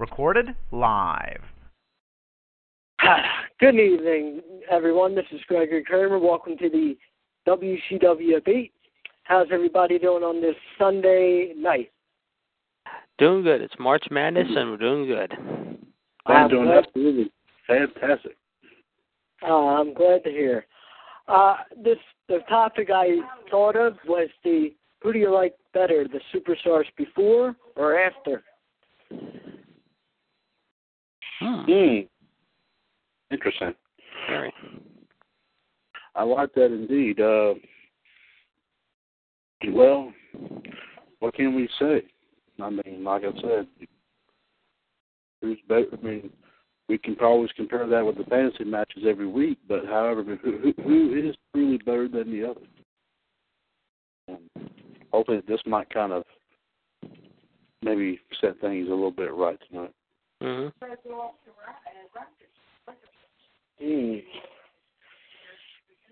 Recorded live. Good evening, everyone. This is Gregory Kramer. Welcome to the WCW beat. How's everybody doing on this Sunday night? Doing good. It's March Madness, and we're doing good. I'm doing absolutely fantastic. Uh, I'm glad to hear. Uh, this the topic I thought of was the who do you like better, the superstars before or after? Hmm. Hmm. Interesting. Very. I like that indeed. Uh, well, what can we say? I mean, like I said, who's better? I mean, we can always compare that with the fantasy matches every week, but however, who, who, who is truly better than the other? And hopefully, this might kind of maybe set things a little bit right tonight. Mm-hmm. Hmm.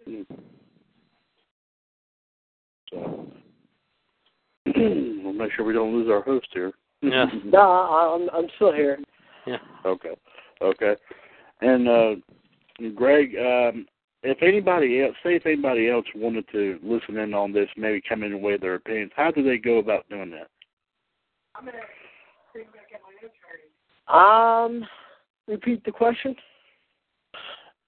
Mm. So, we'll make sure we don't lose our host here. Yeah. No, I'm I'm still here. Yeah. Okay. Okay. And uh Greg, um if anybody else say if anybody else wanted to listen in on this, maybe come in and weigh their opinions, how do they go about doing that? Um, repeat the question.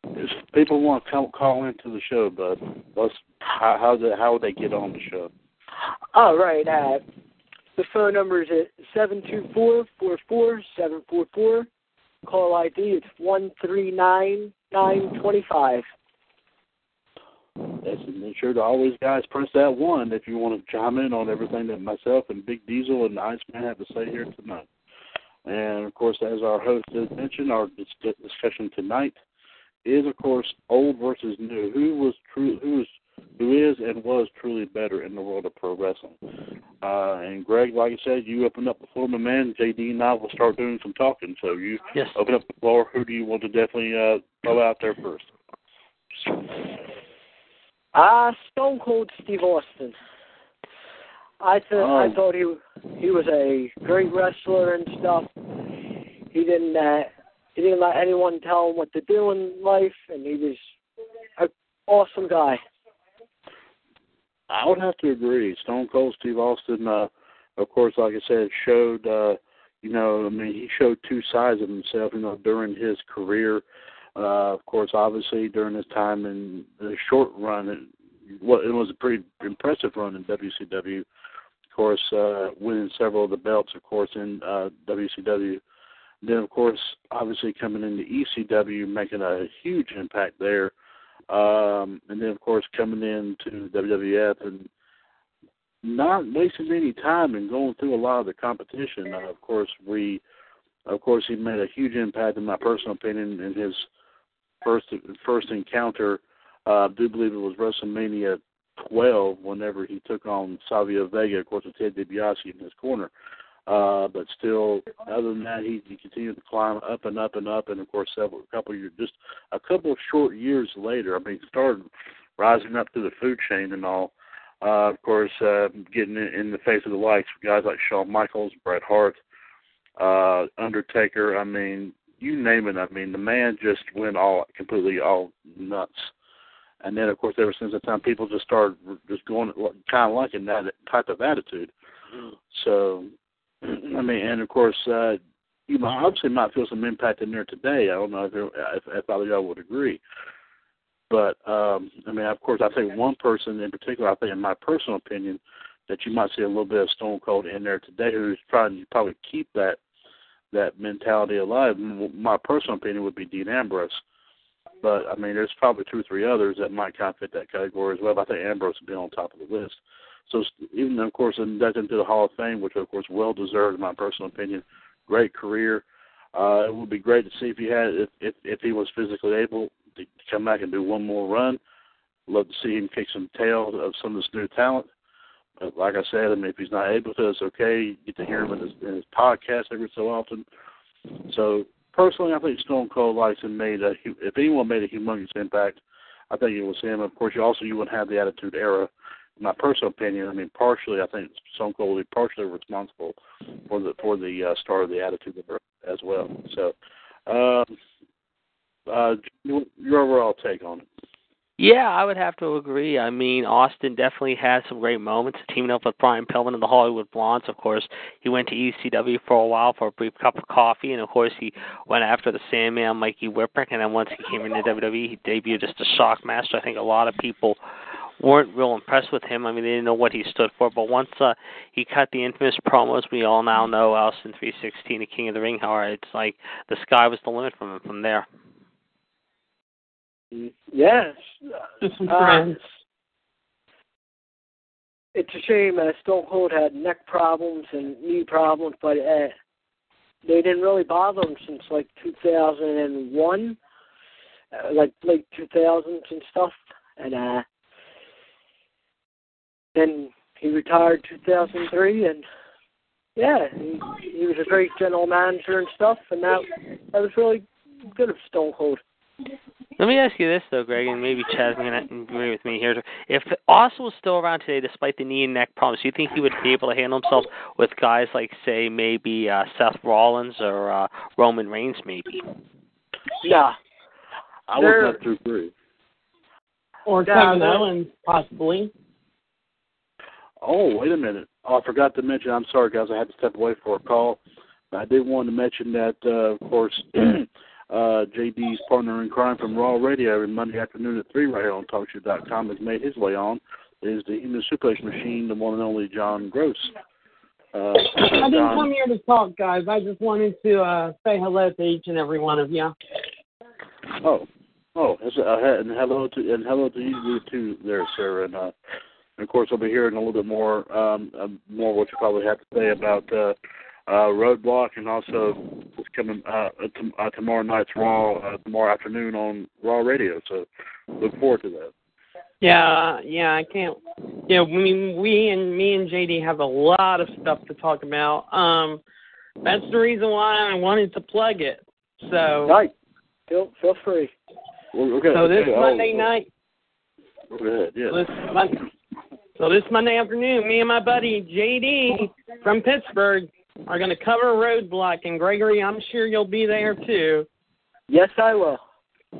If people want to come call into the show, bud, let's how how do how would they get on the show? All right. Uh, the phone number is at seven two four four four seven four four. Call ID is one three nine nine twenty five. That's make sure to always guys press that one if you want to chime in on everything that myself and Big Diesel and Iceman have to say here tonight. And of course, as our host has mentioned, our dis- discussion tonight is, of course, old versus new. Who was true? Who is who is and was truly better in the world of pro wrestling? Uh, and Greg, like I said, you open up the floor, my man. JD and I will start doing some talking. So you Yes. open up the floor. Who do you want to definitely uh, throw out there first? Ah, Stone Cold Steve Austin. I th- I Oh. thought he he was a great wrestler and stuff. He didn't uh, he didn't let anyone tell him what to do in life, and he was an awesome guy. I would have to agree. Stone Cold Steve Austin, uh, of course, like I said, showed, uh, you know, I mean, he showed two sides of himself, you know, during his career. Uh, of course, obviously, during his time in the short run, it, well, it was a pretty impressive run in WCW. Course, uh, winning several of the belts, of course, in uh, WCW. Then, of course, obviously coming into ECW, making a huge impact there um, and then of course coming into WWF and not wasting any time and going through a lot of the competition. Uh, of course, we, of course, he made a huge impact in my personal opinion in his first first encounter. Uh, I do believe it was WrestleMania 12 whenever he took on Savio Vega, of course, with Ted DiBiase in his corner. Uh, but still, other than that, he, he continued to climb up and up and up, and of course, several a couple of years, just a couple of short years later, I mean, started rising up through the food chain and all. Uh, of course, uh, getting in, in the face of the likes of guys like Shawn Michaels, Bret Hart, uh, Undertaker. I mean, you name it. I mean, the man just went all completely all nuts. And then, of course, ever since that time, people just started just going kind of liking that type of attitude. So, I mean, and of course, uh, you obviously might feel some impact in there today. I don't know if if, if either y'all would agree, but um, I mean, of course, I think one person in particular, I think, in my personal opinion, that you might see a little bit of Stone Cold in there today, who's trying to probably keep that that mentality alive. My personal opinion would be Dean Ambrose. But I mean, there's probably two or three others that might kind of fit that category as well. But I think Ambrose would be on top of the list. So even of course inducted into the Hall of Fame, which of course well deserved in my personal opinion. Great career. Uh, it would be great to see if he had if if, if he was physically able to come back and do one more run. Love to see him kick some tail of some of this new talent. But like I said, I mean, if he's not able to, it's okay. You get to hear him in his, in his podcast every so often. So personally, I think Stone Cold Tyson made a. If anyone made a humongous impact, I think it was him. Of course, you also you wouldn't have the Attitude Era. In my personal opinion, I mean, partially, I think Stone Cold be partially responsible for the for the uh, start of the Attitude Era as well. So, um, uh, your overall take on it? Yeah, I would have to agree. I mean, Austin definitely had some great moments, teaming up with Brian Pillman and the Hollywood Blondes. Of course, he went to ECW for a while for a brief cup of coffee, and of course, he went after the Sandman, Mikey Whipwreck, and then once he came into WWE, he debuted as the Shockmaster. I think a lot of people weren't real impressed with him. I mean, they didn't know what he stood for. But once uh, he cut the infamous promos, we all now know Austin 316, the King of the Ring. However, it's like the sky was the limit from him from there. Yes. Just some Uh, friends. it's a shame uh, Stone Cold had neck problems and knee problems, but uh, they didn't really bother him since like 2001, uh, like late 2000s and stuff. And uh, then he retired 2003, and yeah, he, he was a great general manager and stuff, and that that was really good of Stone Cold. Let me ask you this though, Greg, and maybe Chad's going to agree with me here. If Austin was still around today, despite the knee and neck problems, do you think he would be able to handle himself with guys like, say, maybe uh, Seth Rollins or uh, Roman Reigns, maybe? Yeah, I There- would have to agree. Or Yeah, Kevin that- Owens, possibly. Oh, wait a minute. Oh, I forgot to mention. I'm sorry, guys. I had to step away for a call. I did want to mention that, uh, of course, uh, JD's partner in crime from Raw Radio every Monday afternoon at 3 right here on TalkShoe.com has made his way on. Is the human suplex machine, the one and only John Gross. Uh, I didn't John, come here to talk, guys. I just wanted to uh, say hello to each and every one of you. Oh, oh, uh, and hello to and hello to you too, there, sir. And, uh, and of course, I'll be hearing a little bit more, um, uh, more what you probably have to say about uh, Roadblock, and also what's coming uh, uh, t- uh, tomorrow night's Raw, uh, tomorrow afternoon on Raw Radio. So look forward to that. Yeah, yeah, I can't. Yeah, we we and me and JD have a lot of stuff to talk about. Um, that's the reason why I wanted to plug it. So, right. Feel feel free. Well, okay, so this okay, oh, Monday oh, night, Go ahead. Yeah. this Mon- so this Monday afternoon, me and my buddy JD from Pittsburgh are going to cover Roadblock, and Gregory, I'm sure you'll be there too. Yes, I will.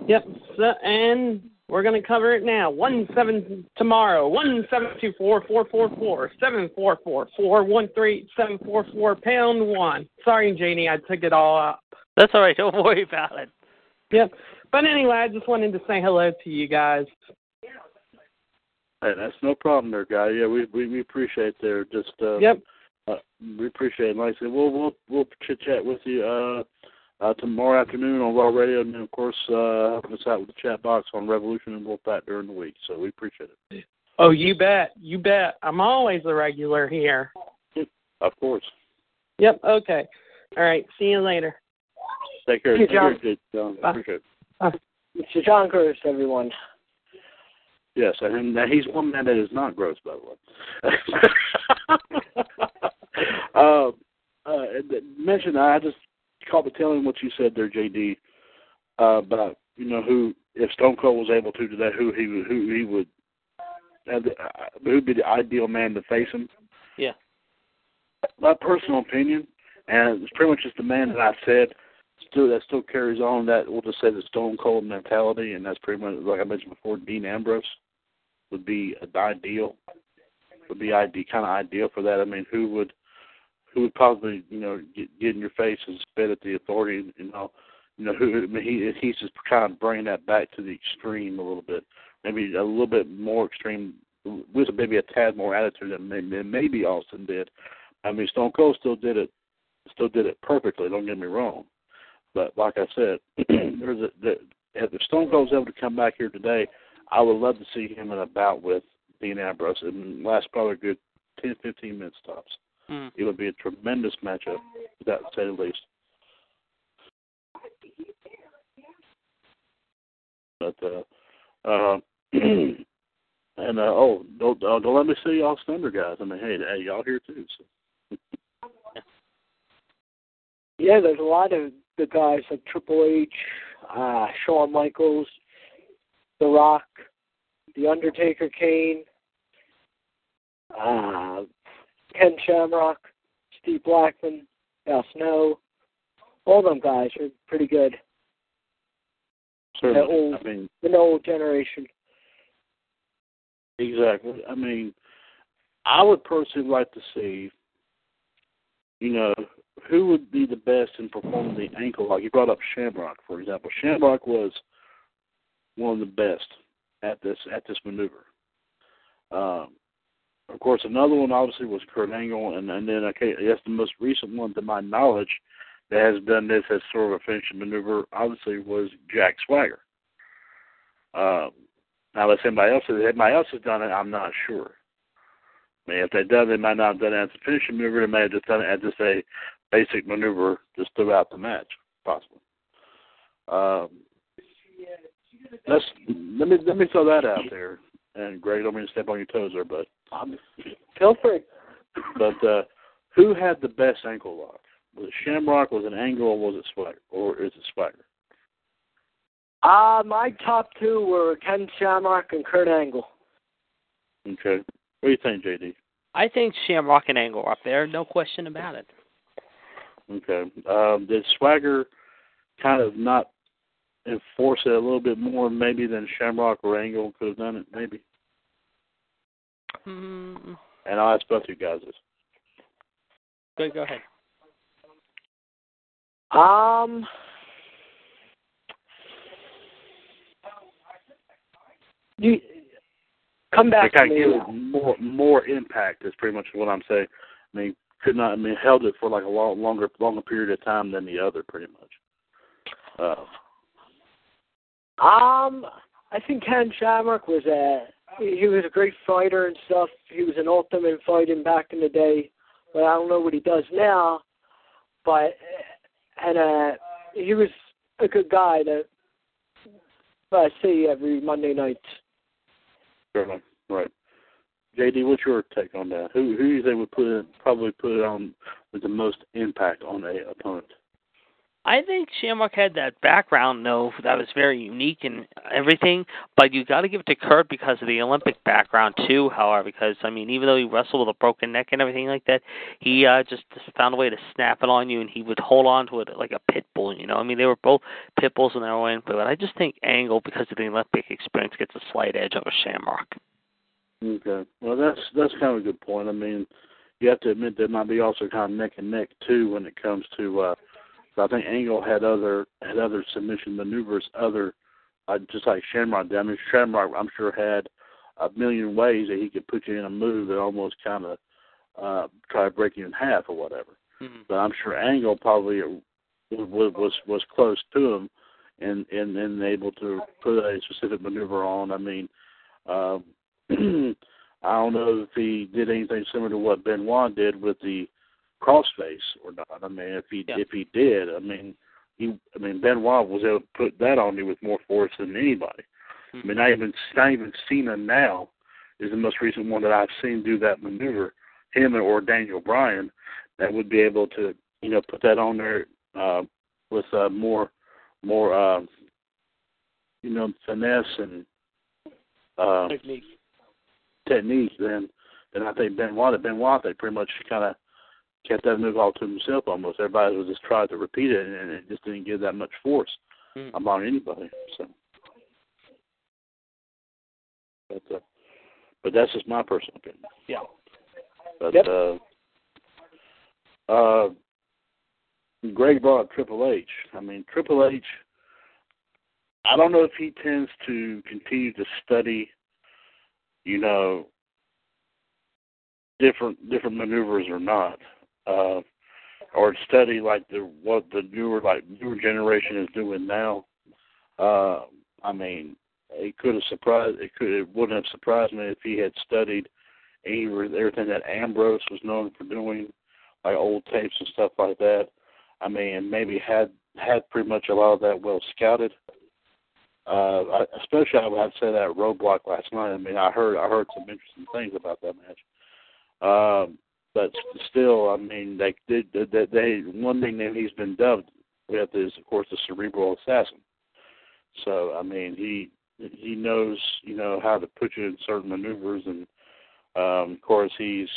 Yep. So, and we're going to cover it now. One seven tomorrow. One seven two four four four four seven four four four one three seven four four pound one. Sorry, Janie, I took it all up. That's all right. Don't worry about it. Yep. But anyway, I just wanted to say hello to you guys. Hey, that's no problem, there, guy. Yeah, we we, we appreciate there. Just uh, Yep. Uh, we appreciate it. Like I said, we'll we'll we'll chit chat with you uh, uh, tomorrow afternoon on Raw Radio, and then of course uh, helping us out with the chat box on Revolution and Wolfpack during the week. So we appreciate it. Oh, you bet. You bet. I'm always a regular here. Of course. Yep. Okay. All right. See you later. Take care. Hey, John. Take care, John. Bye. Appreciate it. Mr. John Gross, everyone. Yes, and he's one man that is not gross, by the way. uh, uh, mention I just caught the telling what you said there, JD, uh, about you know who if Stone Cold was able to do that, who he who he would, uh, who'd be the ideal man to face him. Yeah. My personal opinion, and it's pretty much just the man that I said. Still, that still carries on. That we'll just say the Stone Cold mentality, and that's pretty much like I mentioned before. Dean Ambrose would be an ideal would be ideal kind of ideal for that. I mean, who would who would probably you know get, get in your face and spit at the authority? You know, you know who I mean, he he's just kind of bringing that back to the extreme a little bit, maybe a little bit more extreme with maybe a tad more attitude than maybe, Austin did. I mean, Stone Cold still did it still did it perfectly. Don't get me wrong, but like I said, there's a the, if Stone Cold's able to come back here today, I would love to see him in a bout with Dean Ambrose. It lasts probably a good 10, 15 minutes tops. Mm. It would be a tremendous matchup, without saying the least. But uh, uh, and uh, oh, don't, uh, don't let me see y'all Thunder guys. I mean, hey, hey, y'all here too. So. Yeah, there's a lot of the guys like Triple H, uh, Shawn Michaels, The Rock, The Undertaker, Kane, uh, Ken Shamrock, Steve Blackman, Al Snow. All them guys are pretty good. Certainly. The old, I mean, the old generation. Exactly. I mean, I would personally like to see, you know, who would be the best in performing the ankle. Like you brought up Shamrock, for example. Shamrock was one of the best at this at this maneuver. Um, of course, another one obviously was Kurt Angle, and and then I guess the most recent one, to my knowledge, that has done this as sort of a finishing maneuver, obviously was Jack Swagger. Um, now, if somebody else, anybody else has done it, I'm not sure. I mean, if they done, they might not have done it as a finishing maneuver. They may have just done it as just a basic maneuver just throughout the match, possibly. Um, let's let me let me throw that out there. And Greg, don't mean to step on your toes there, but I'm, Feel free. but uh, who had the best ankle lock? Was it Shamrock? Was it Angle? Or was it Swagger? Or is it Swagger? Uh, my top two were Ken Shamrock and Kurt Angle. Okay. What do you think, JD? I think Shamrock and Angle are up there, no question about it. Okay. Um, did Swagger kind of not enforce it a little bit more, maybe than Shamrock or Angle could have done it? Maybe. Mm, And I'll ask both you guys this. go go ahead. Um, you come back They to kind of me. give it more more impact. Is pretty much what I'm saying. I mean, could not. I mean, held it for like a long, longer longer period of time than the other, pretty much. Uh, Um, I think Ken Shamrock was a he was a great fighter and stuff. He was an ultimate fighting back in the day, but I don't know what he does now. But and uh, he was a good guy that I see every Monday night. certainly. Right. JD, what's your take on that? Who who you think would put it, probably put it on with the most impact on a opponent? I think Shamrock had that background, though, that was very unique and everything. But you got to give it to Kurt because of the Olympic background too. However, because I mean, even though he wrestled with a broken neck and everything like that, he uh, just, found a way to snap it on you, and he would hold on to it like a pit bull. You know, I mean, they were both pit bulls in their own. But I just think Angle, because of the Olympic experience, gets a slight edge over Shamrock. Okay. Well, that's that's kind of a good point. I mean, you have to admit there might be also kind of neck and neck too when it comes to. uh so I think Angle had other had other submission maneuvers, other uh, just like Shamrock did. I mean, Shamrock I'm sure had a million ways that he could put you in a move that almost kind of uh try to break you in half or whatever. Mm-hmm. But I'm sure Angle probably was was was close to him and and and able to put a specific maneuver on. I mean. Um, I don't know if he did anything similar to what Benoit did with the crossface or not. I mean, if he Yeah. if he did, I mean, he I mean Benoit was able to put that on you with more force than anybody. I mean, not even not even Cena now is the most recent one that I've seen do that maneuver. Him or Daniel Bryan that would be able to you know put that on there uh, with uh, more more uh, you know finesse and uh, Technique. technique than than I think Benoit. Benoit they pretty much kind of kept that move all to himself almost. Everybody was just trying to repeat it and it just didn't give that much force Mm. among anybody. So, but uh, but that's just my personal opinion. Yeah. But Yep. uh, uh, Greg brought up Triple H. I mean, Triple H. I don't know if he tends to continue to study, you know, different different maneuvers or not, uh, or study like the what the newer like newer generation is doing now. Uh, I mean, it could have surprised. It could. It wouldn't have surprised me if he had studied any everything that Ambrose was known for doing, like old tapes and stuff like that. I mean, maybe had had pretty much a lot of that well scouted. Uh, especially I would have to say that roadblock last night. I mean, I heard I heard some interesting things about that match. Um, but still, I mean, they did that. They one thing that he's been dubbed with is, of course, the cerebral assassin. So, I mean, he he knows you know how to put you in certain maneuvers, and um, of course, he's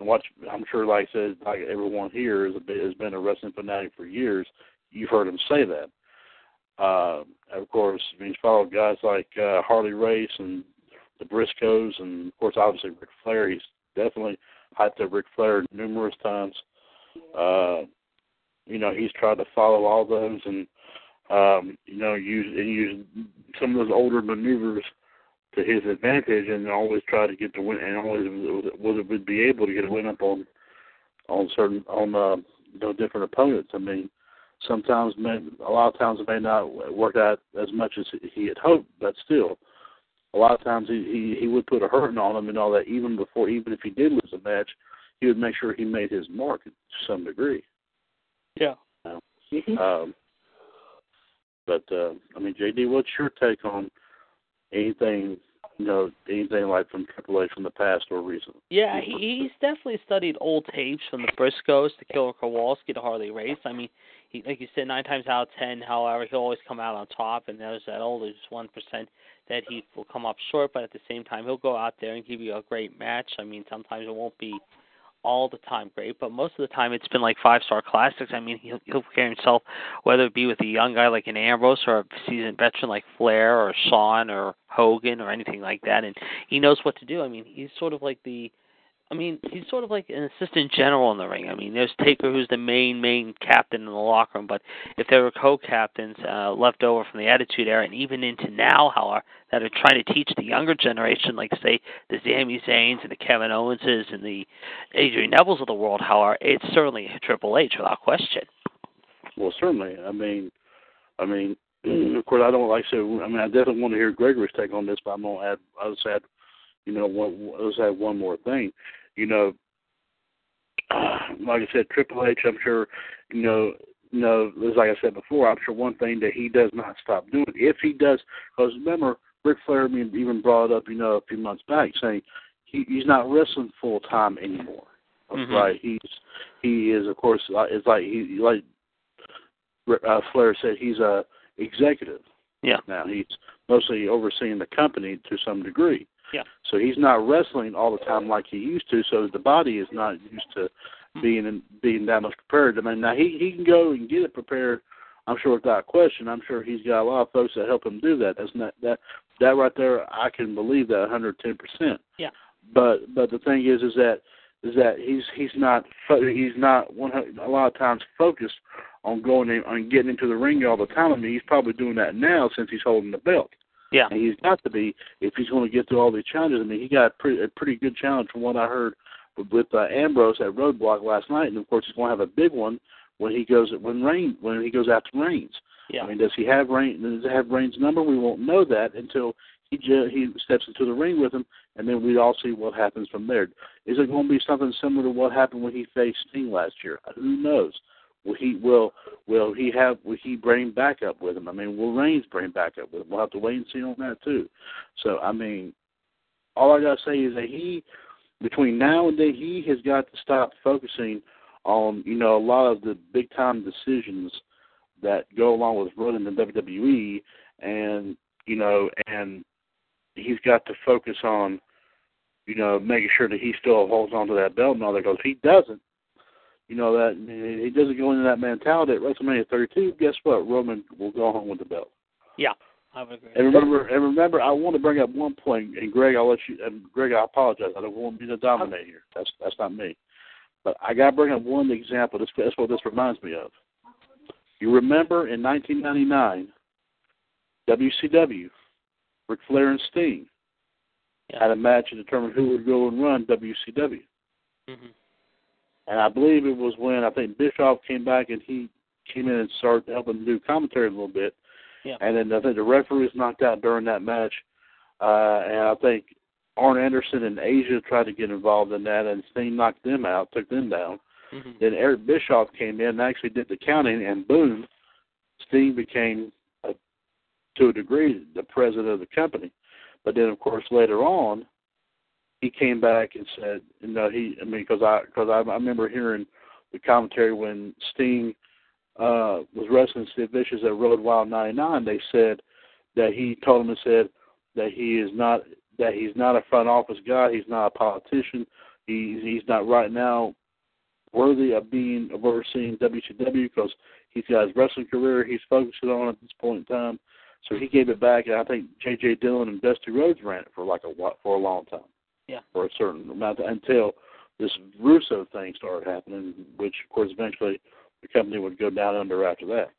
watch. I'm sure, like said, like everyone here is a, has been a wrestling fanatic for years. You've heard him say that. Uh, of course, he's followed guys like uh, Harley Race and the Briscoes, and of course, obviously Ric Flair. He's definitely hyped up Ric Flair numerous times. Uh, you know, he's tried to follow all those and um, you know, use and use some of those older maneuvers to his advantage, and always try to get the win, and always would would be able to get a win up on on certain on uh, you know different opponents. I mean, sometimes may, a lot of times it may not work out as much as he had hoped, but still, a lot of times he he, he would put a hurting on him and all that. Even before, even if he did lose a match, he would make sure he made his mark to some degree. Yeah. mm-hmm. um, but uh, I mean, JD, what's your take on anything? You know, anything like from Triple H from the past or recent? Yeah, he, he's definitely studied old tapes from the Briscoes to Killer Kowalski to Harley Race. I mean, he like you said, nine times out of ten, however, he'll always come out on top, and there's that oldest one percent that he will come up short, but at the same time, he'll go out there and give you a great match. I mean, sometimes it won't be all the time great, but most of the time it's been like five star classics. I mean, he'll, he'll carry himself, whether it be with a young guy like an Ambrose or a seasoned veteran like Flair or Shawn or Hogan or anything like that, and he knows what to do. I mean, he's sort of like the I mean, he's sort of like an assistant general in the ring. I mean, there's Taker, who's the main main captain in the locker room, but if there were co-captains uh, left over from the Attitude Era, and even into now, however, that are trying to teach the younger generation, like say the Sami Zayns and the Kevin Owenses and the Adrian Nevilles of the world, however, it's certainly Triple H without question. Well, certainly. I mean, I mean, of course, I don't like to. I mean, I definitely want to hear Gregory's take on this, but I'm gonna add. I'll just add you know, let's add one more thing. You know, like I said, Triple H. I'm sure, you know, you know, like I said before, I'm sure one thing that he does not stop doing, if he does, because remember, Ric Flair even brought up, you know, a few months back, saying he, he's not wrestling full time anymore. Mm-hmm. Right? He's he is, of course, it's like he like uh, Flair said, he's a executive. Yeah. Now he's mostly overseeing the company to some degree. Yeah. So he's not wrestling all the time like he used to. So the body is not used to Hmm. being in, being that much prepared. I mean, now he he can go and get it prepared. I'm sure without question. I'm sure he's got a lot of folks that help him do that. That's not that that right there. I can believe that 110 percent. Yeah. But but the thing is, is that is that he's he's not he's not one a lot of times focused on going in, on getting into the ring all the time. I mean, he's probably doing that now since he's holding the belt. Yeah. And he's got to be if he's going to get through all these challenges. I mean, he got a pretty, a pretty good challenge from what I heard with, with uh, Ambrose at Roadblock last night, and of course he's going to have a big one when he goes when Rain when he goes after Reigns. Yeah. I mean, does he have Reigns? Does he have Reigns' number? We won't know that until he ju- he steps into the ring with him, and then we all see what happens from there. Is it going to be something similar to what happened when he faced Sting last year? Who knows? Will he will will he have will he bring backup with him? I mean, will Reigns bring backup with him? We'll have to wait and see on that too. So I mean, all I gotta say is that he between now and then he has got to stop focusing on you know a lot of the big time decisions that go along with running the WWE, and you know, and he's got to focus on you know making sure that he still holds on to that belt and all that. Because if he doesn't, you know that he doesn't go into that mentality at WrestleMania 32. Guess what? Roman will go home with the belt. Yeah. I would agree. And remember, and remember, I want to bring up one point. And Greg, I'll let you. And Greg, I apologize. I don't want you to dominate here. That's that's not me. But I got to bring up one example. This, that's what this reminds me of. You remember in 1999, WCW, Ric Flair and Sting Yeah. had a match to determine who would go and run WCW. hmm And I believe it was when I think Bischoff came back and he came in and started helping do commentary a little bit. Yeah. And then I think the referee was knocked out during that match, uh, and I think Arn Anderson and Asya tried to get involved in that, and Sting knocked them out, took them down. Mm-hmm. Then Eric Bischoff came in and actually did the counting, and boom, Sting became, a, to a degree, the president of the company. But then, of course, later on, he came back and said, you know, he, I mean, because I, because I, I remember hearing the commentary when Sting uh was wrestling Sid Vicious at Road Wild '99. They said that he told him and said that he is not that he's not a front office guy. He's not a politician. He's he's not right now worthy of being of overseeing WCW because he's got his wrestling career he's focusing on at this point in time. So he gave it back, and I think J.J. Dillon and Dusty Rhodes ran it for like a for a long time. Yeah. For a certain amount of, until this Russo thing started happening, which of course eventually the company would go down under after that.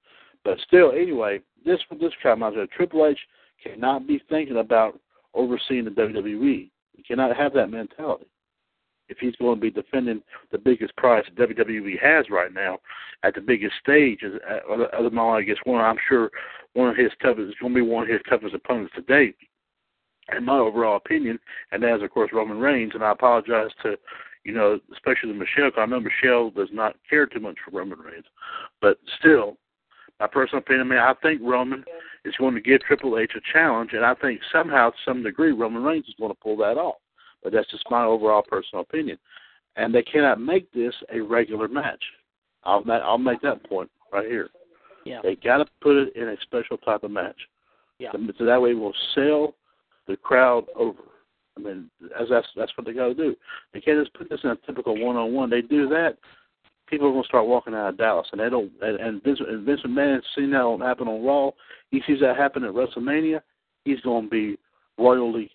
But still, anyway, this this comes out that Triple H cannot be thinking about overseeing the WWE. He cannot have that mentality. If he's going to be defending the biggest prize WWE has right now at the biggest stage, uh, other than I guess one, I'm sure one of his toughest is going to be one of his toughest opponents to date, in my overall opinion, and that is of course Roman Reigns. And I apologize to you know, especially Michelle, because I know Michelle does not care too much for Roman Reigns. But still, my personal opinion, I, mean, I think Roman is going to give Triple H a challenge, and I think somehow, to some degree, Roman Reigns is going to pull that off. But that's just my overall personal opinion. And they cannot make this a regular match. I'll I'll make that point right here. Yeah. They got to put it in a special type of match. Yeah. So that way, we'll sell the crowd over. I mean, as that's that's what they got to do. They can't just put this in a typical one-on-one. They do that, people are going to start walking out of Dallas, and they don't. And, and Vince, and Vince McMahon has seen that happen on Raw. He sees that happen at WrestleMania. He's going to be royally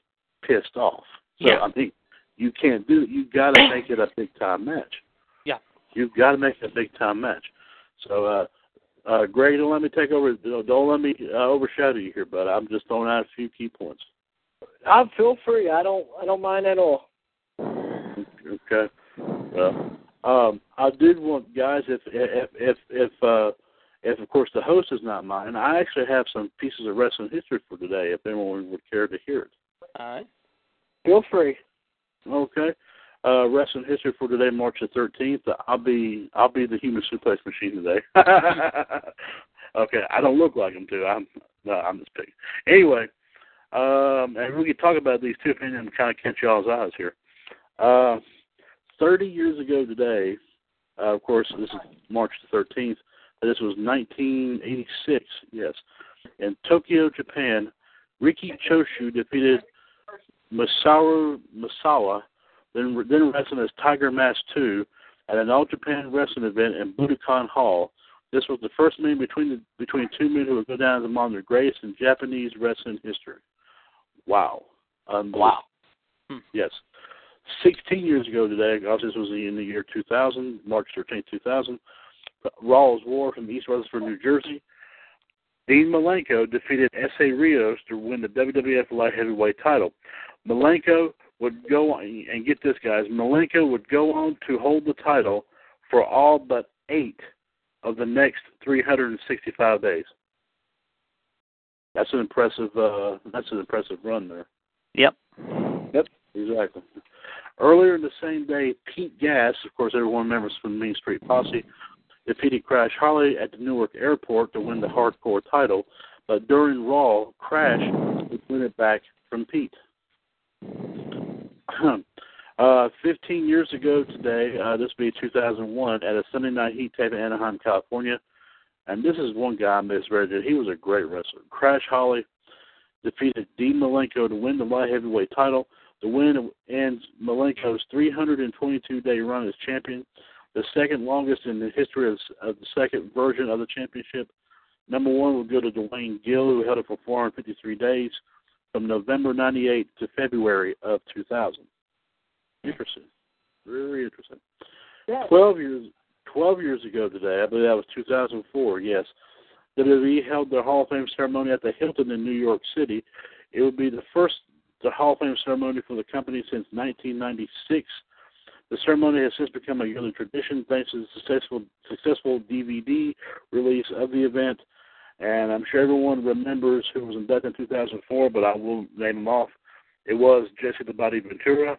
pissed off. So Yeah. I mean, you can't do it. You got to make it a big time match. Yeah. You've got to make it a big time match. So, uh, uh, Greg, don't let me take over. Don't let me uh, overshadow you here, but I'm just throwing out a few key points. I feel free. I don't. I don't mind at all. Okay. Well, um, I did want guys if if if if uh, if of course the host is not mine, I actually have some pieces of wrestling history for today. If anyone would care to hear it. All right. Feel free. Okay. Uh, wrestling history for today, March the thirteenth. I'll be I'll be the human suplex machine today. okay, I don't look like him too. I'm no, I'm just picking. Anyway, um, and we can talk about these two opinions and kind of catch y'all's eyes here. Uh, Thirty years ago today, uh, of course, this is March the thirteenth. This was 1986. Yes, in Tokyo, Japan, Riki Choshu defeated Masaru Misawa, then then wrestling as Tiger Mask 2 at an All Japan Wrestling event in Budokan Hall. This was the first meeting between the, between two men who would go down as among the greatest in Japanese wrestling history. Wow. Wow. Hmm. Yes. 16 years ago today, because this was in the year 2000, March 13, 2000, Raw's War from East Rutherford, New Jersey. Dean Malenko defeated Essa Rios to win the WWF Light Heavyweight title. Malenko would go on, and get this, guys, Malenko would go on to hold the title for all but eight of the next 365 days. That's an impressive. Uh, that's an impressive run there. Yep. Yep, exactly. Earlier in the same day, Pete Gas, of course, everyone remembers from Main Street Posse, defeated Crash Holly at the Newark Airport to win the Hardcore title. But during Raw, Crash would win it back from Pete. uh, 15 years ago today, uh, this would be 2001, at a Sunday Night Heat tape in Anaheim, California. And this is one guy I miss very good. He was a great wrestler. Crash Holly defeated Dean Malenko to win the light heavyweight title. The win ends Malenko's 322 day run as champion, the second longest in the history of, of the second version of the championship. Number one would go to Duane Gill, who held it for 453 days from November 98 to February of 2000. Interesting. Very interesting. Yeah. 12 years 12 years ago today, I believe that was 2004, yes, WWE held their Hall of Fame ceremony at the Hilton in New York City. It would be the first the Hall of Fame ceremony for the company since 1996. The ceremony has since become a yearly tradition thanks to the successful successful DVD release of the event. and I'm sure everyone remembers who was inducted in 2004, but I will name them off. It was Jesse the Body Ventura,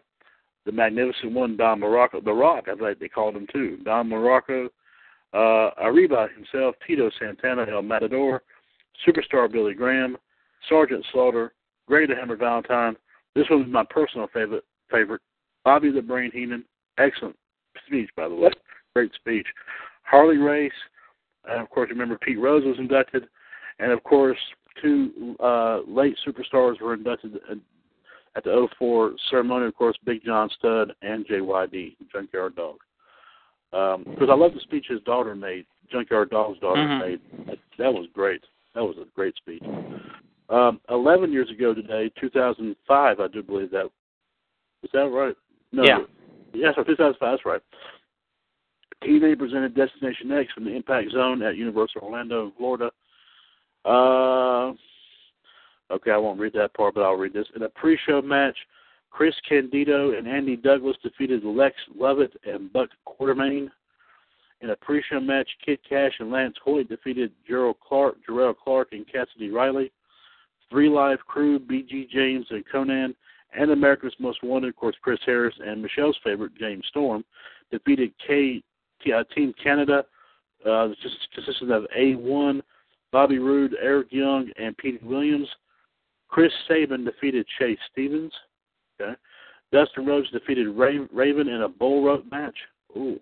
the Magnificent One, Don Muraco, The Rock, I think they called him too, Don Muraco, uh, Arriba himself, Tito Santana, El Matador, Superstar Billy Graham, Sergeant Slaughter, Greg the Hammer Valentine. This one was my personal favorite. Favorite, Bobby the Brain Heenan. Excellent speech, by the way. Great speech. Harley Race, and of course, remember Pete Rose was inducted, and of course, two uh, late superstars were inducted at the 04 ceremony. Of course, Big John Studd and JYD, Junkyard Dog. Um, because I love the speech his daughter made, Junkyard Dog's daughter Mhm. made. That, that was great. That was a great speech. Um, 11 years ago today, 2005, I do believe that. Is that right? No. Yeah. Yes, or 2005, that's right. TNA presented Destination X from the Impact Zone at Universal Orlando, Florida. Uh, okay, I won't read that part, but I'll read this. In a pre-show match, Chris Candido and Andy Douglas defeated Lex Lovett and Buck Quartermain. In a pre-show match, Kid Kash and Lance Hoyt defeated Gerald Clark, Jarrell Clark, and Cassidy Riley. Three Live Crew, BG James and Konnan, and America's Most Wanted, of course, Chris Harris and Michelle's favorite, James Storm, defeated uh, Team Canada, uh, consisting of A1, Bobby Roode, Eric Young, and Pete Williams. Chris Sabin defeated Chase Stevens. Okay. Dustin Rhodes defeated Ra- Raven in a bull rope match. Ooh.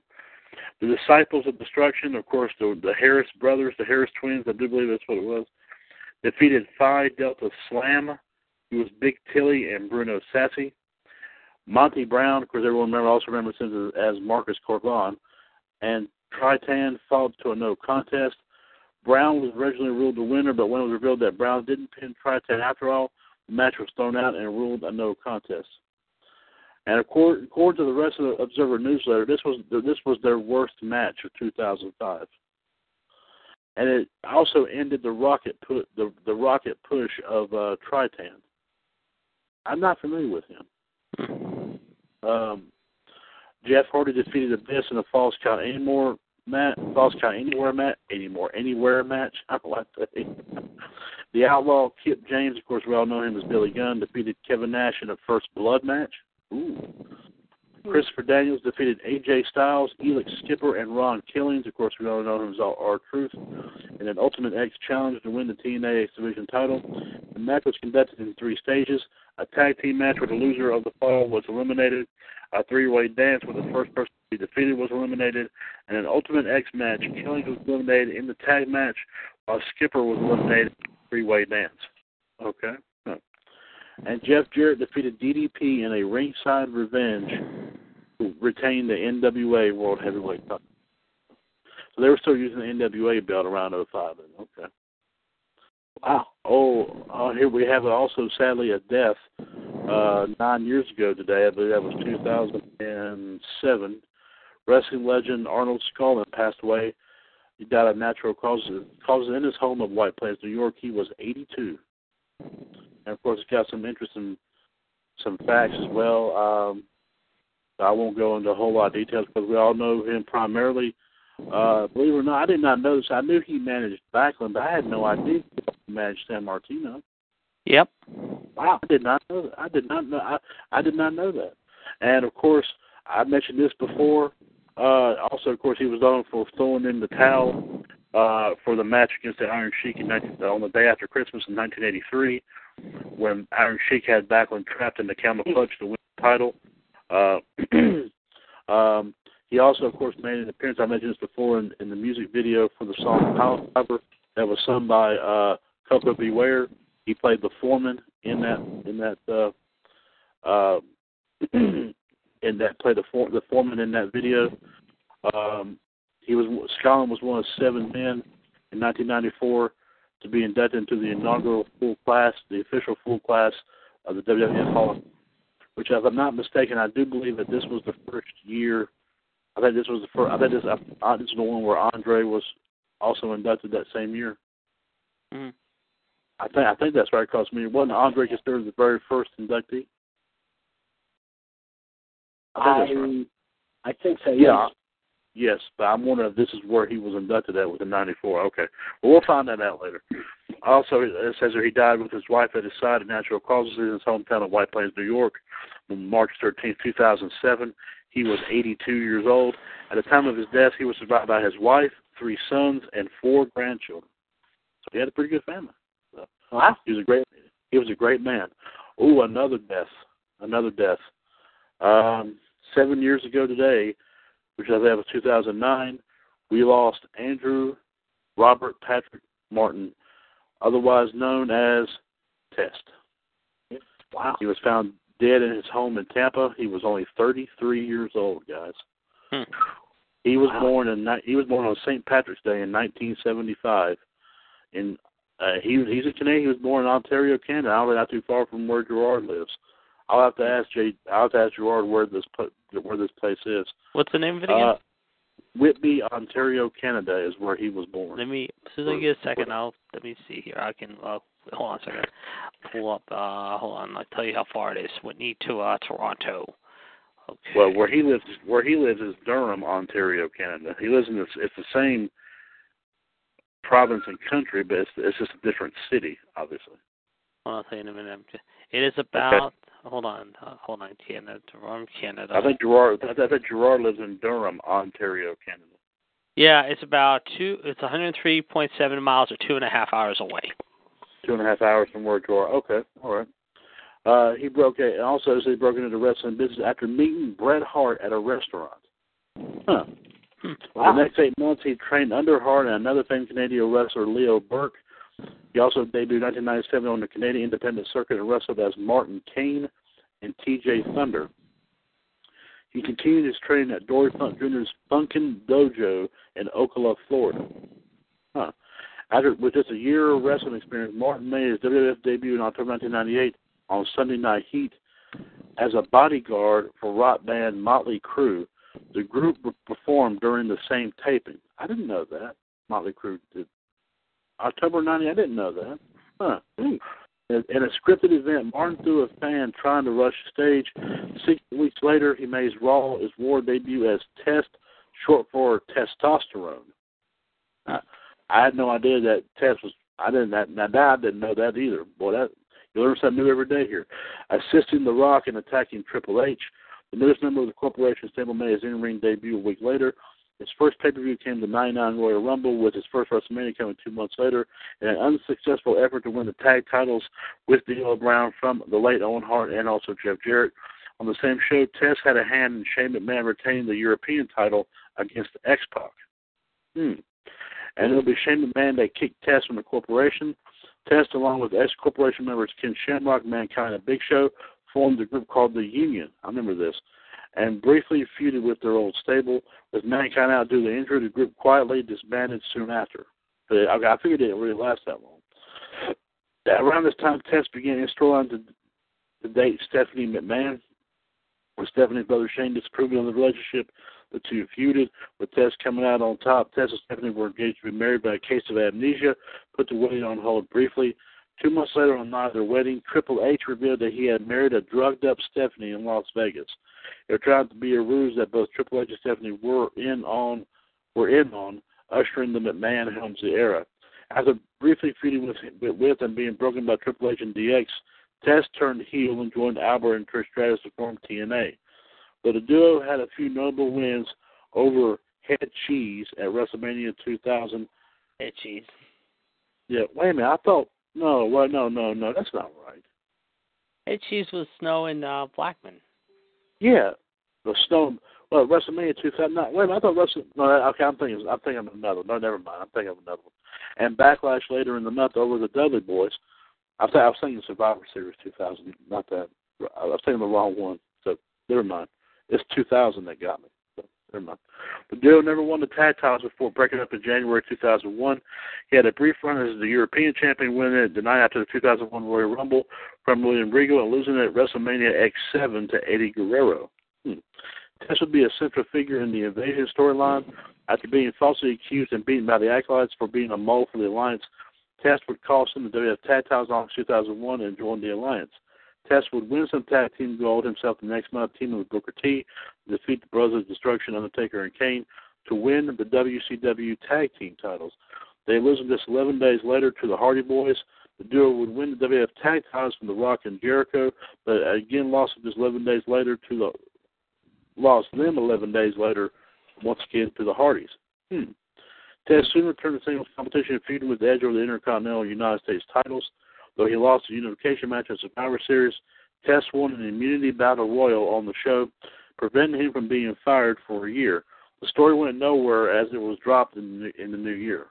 The Disciples of Destruction, of course, the, the Harris brothers, the Harris twins, I do believe that's what it was, defeated Phi Delta Slam, who was Big Tilly and Bruno Sassy. Monty Brown, of course, everyone remember, also remembers him as Marcus Cor Von, and Trytan fought to a no contest. Brown was originally ruled the winner, but when it was revealed that Brown didn't pin Trytan after all, the match was thrown out and ruled a no contest. And according, according to the Wrestling Observer newsletter, this was this was their worst match of 2005, and it also ended the rocket put the the rocket push of uh, Trytan. I'm not familiar with him. Um, Jeff Hardy defeated Abyss in a false count anymore false count anywhere match, anymore anywhere match. I like that. the Outlaw Kip James, of course, we all know him as Billy Gunn, defeated Kevin Nash in a first blood match. Ooh. Christopher Daniels defeated AJ Styles, Elix Skipper, and Ron Killings. Of course, we all know him as R Truth. In an Ultimate X challenge to win the TNA X Division title. The match was conducted in three stages. A tag team match where the loser of the fall was eliminated. A three-way dance where the first person be defeated was eliminated. And an Ultimate X match, Killings was eliminated in the tag match, while Skipper was eliminated in the three-way dance. Okay. And Jeff Jarrett defeated DDP in a ringside revenge to retain the NWA World Heavyweight title. So they were still using the NWA belt around 05. Okay. Wow. Oh, uh, here we have also sadly a death uh, nine years ago today. I believe that was 2007. Wrestling legend Arnold Skaaland passed away. He died of natural causes, causes in his home of White Plains, New York. He was 82. And of course, it's got some interesting some facts as well. Um, I won't go into a whole lot of details because we all know him primarily. Uh, believe it or not, I did not know this. I knew he managed Backlund, but I had no idea he managed Sammartino. Yep. Wow, I did not know that. I did not know. I, I did not know that. And of course, I mentioned this before. Uh, also, of course, he was known for throwing in the towel uh, for the match against the Iron Sheik in 19, on the day after Christmas in 1983, when Iron Sheik had Backlund trapped in the camel clutch to win the title. Uh, um, he also, of course, made an appearance. I mentioned this before in, in the music video for the song "Piledriver" that was sung by uh, Koko B. Ware. He played the foreman in that in that uh, uh, in that played the for, the foreman in that video. Um, he was Skaaland was one of seven men in 1994 to be inducted into the inaugural full class, the official full class of the WWF Hall, of which, if I'm not mistaken, I do believe that this was the first year. I think this was the first. I think this, uh, this is the one where Andre was also inducted that same year. Mm-hmm. I think I think that's right. Because I mean, wasn't Andre considered the very first inductee? I think right. I think so. Yeah. Yes. Yes, but I'm wondering if this is where he was inducted at with the '94. Okay, well we'll find that out later. Also, it says that he died with his wife at his side of natural causes in his hometown of White Plains, New York, on March 13, 2007. He was 82 years old. At the time of his death, he was survived by his wife, three sons, and four grandchildren. So he had a pretty good family. So, Wow. he was a great. He was a great man. Oh, another death. Another death. Um, seven years ago today, which I think was 2009, we lost Andrew Robert Patrick Martin, otherwise known as Test. Wow. He was found dead in his home in Tampa. He was only 33 years old, guys. Hmm. He was Wow. born in he was born on St. Patrick's Day in 1975. In uh, he he's a Canadian. He was born in Ontario, Canada. I don't know not too far from where Gerard lives. I'll have to ask Jay. I'll have to ask Gerard where this where this place is. What's the name of it again? Uh, Whitby, Ontario, Canada is where he was born. let me. As soon as I get a second, I'll let me see here. I can. Uh, hold on a second. Pull up. Uh, hold on. I'll tell you how far it is. Whitby to uh, Toronto. Okay. Well, where he lives, where he lives is Durham, Ontario, Canada. He lives in this. It's the same province and country, but it's, it's just a different city, obviously. On, I'll tell you in a minute. It is about. Hold on. Uh, hold on. Canada. Durham, Canada. I think Gerard. I think Gerard lives in Durham, Ontario, Canada. Yeah, it's about two. It's 103.7 miles or two and a half hours away. Two and a half hours from where Gerard. Okay, all right. Uh, he broke a, also he broke into the wrestling business after meeting Bret Hart at a restaurant. Huh. Hmm. For the next eight months, he trained under Hart and another famed Canadian wrestler, Leo Burke. He also debuted 1997 on the Canadian independent circuit and wrestled as Martin Kane and T.J. Thunder. He continued his training at Dory Funk Jr.'s Funkin' Dojo in Ocala, Florida. Huh. After with just a year of wrestling experience, Martin made his WWF debut in October 1998 on Sunday Night Heat as a bodyguard for rock band Motley Crue. The group performed during the same taping. I didn't know that. Motley Crue did. October 90, I didn't know that. Huh. In in a scripted event, Martin threw a fan trying to rush the stage. Six weeks later, he made his Raw his war debut as Test, short for testosterone. I, I had no idea that Test was. I didn't. That, now that I didn't know that either. Boy, that you learn something new every day here. Assisting The Rock in attacking Triple H, the newest member of the corporation stable made his in-ring debut a week later. His first pay-per-view came the 99 Royal Rumble, with his first WrestleMania coming two months later, in an unsuccessful effort to win the tag titles with D'Lo Brown from the late Owen Hart and also Jeff Jarrett. On the same show, Test had a hand in Shane McMahon retaining the European title against X-Pac. Hmm. And it'll be Shane McMahon that kicked Test from the corporation. Test, along with X Corporation members Ken Shamrock, Mankind, and Big Show, formed a group called the Union. I remember this. And briefly feuded with their old stable. With Mankind out due to injury, the group quietly disbanded soon after. But I figured it didn't really last that long. Around this time, Test began his storyline to, to date Stephanie McMahon. With Stephanie's brother Shane disapproving of the relationship, the two feuded. With Test coming out on top, Test and Stephanie were engaged to be married by a case of amnesia, put the wedding on hold briefly. Two months later, on the night of their wedding, Triple H revealed that he had married a drugged-up Stephanie in Las Vegas. It turned out to be a ruse that both Triple H and Stephanie were in on, were in on, ushering the McMahon Helmsley era. After briefly feuding with, with and being broken by Triple H and DX, Test turned heel and joined Albert and Trish Stratus to form T&A. But the duo had a few notable wins over Head Cheese at WrestleMania 2000. Hey, cheese. Yeah, wait a minute. I thought no, well, no, no, no. That's not right. Head cheese was Snow and uh, Blackman. Yeah, the Stone. Well, WrestleMania 2000. No, wait a minute. I thought Wrestle. No, okay. I'm thinking. I'm thinking of another. No, never mind. I'm thinking of another one. And Backlash later in the month over the Dudley Boys. I thought I was thinking Survivor Series 2000. Not that. I was thinking the wrong one. So never mind. It's 2000 that got me. Never mind. The duo never won the tag titles before breaking up in January 2001. He had a brief run as the European champion, winning it the night after the 2001 Royal Rumble from William Regal and losing at WrestleMania X7 to Eddie Guerrero. Hmm. Test would be a central figure in the invasion storyline. After being falsely accused and beaten by the Acolytes for being a mole for the Alliance, Test would cost him the WF Tag Titles in 2001 and join the Alliance. Test would win some tag team gold himself the next month, teaming with Booker T, defeat the Brothers of Destruction, Undertaker, and Kane. to win the WCW Tag Team titles. They lose this 11 days later to the Hardy Boys. The duo would win the WF Tag titles from The Rock and Jericho, but again lost just 11 days later to the lost them 11 days later once again to the Hardys. Hmm. Test soon returned to singles competition, feuding with Edge over the Intercontinental United States titles. Though he lost the unification match at Survivor Series, Test won an immunity battle royal on the show, preventing him from being fired for a year. The story went nowhere as it was dropped in the, in the new year.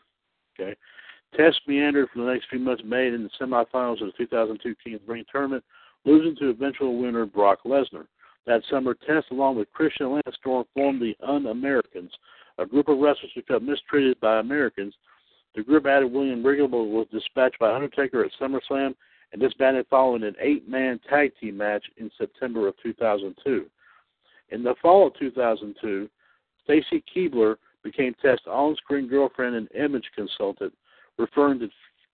Okay, Test meandered for the next few months, made in the semifinals of the 2002 King of the Ring tournament, losing to eventual winner Brock Lesnar. That summer, Test, along with Christian and Storm, formed the Un-Americans, a group of wrestlers who felt mistreated by Americans. The group added William Regal, was dispatched by Undertaker at SummerSlam and disbanded following an eight-man tag team match in September of 2002. In the fall of 2002, Stacy Keibler became Test's on-screen girlfriend and image consultant, referring to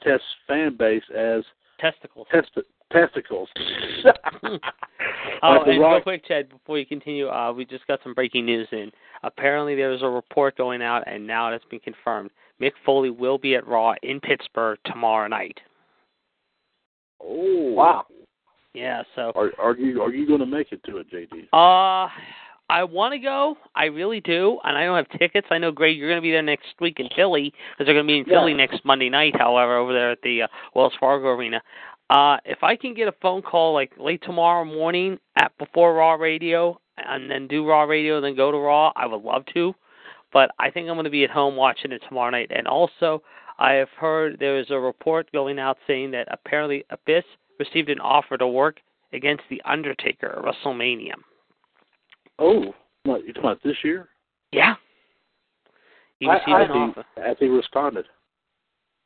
Test's fan base as testicles. Testi- testicles. oh, Like and Rock- real quick, Chad, before you continue, uh, we just got some breaking news in. Apparently, there was a report going out, and now it's been confirmed. Mick Foley will be at Raw in Pittsburgh tomorrow night. Oh wow! Yeah, so Are are you are you going to make it to it, JD? Uh, I want to go. I really do, and I don't have tickets. I know, Greg, you're going to be there next week in Philly because they're going to be in Yeah. Philly next Monday night. However, over there at the uh, Wells Fargo Arena. Uh, if I can get a phone call like late tomorrow morning at before Raw Radio, and then do Raw Radio, and then go to Raw, I would love to. But I think I'm going to be at home watching it tomorrow night. And also, I have heard there is a report going out saying that apparently Abyss received an offer to work against the Undertaker at WrestleMania. Oh, what, you talking about this year? Yeah. He I- received I an think- offer. As he responded.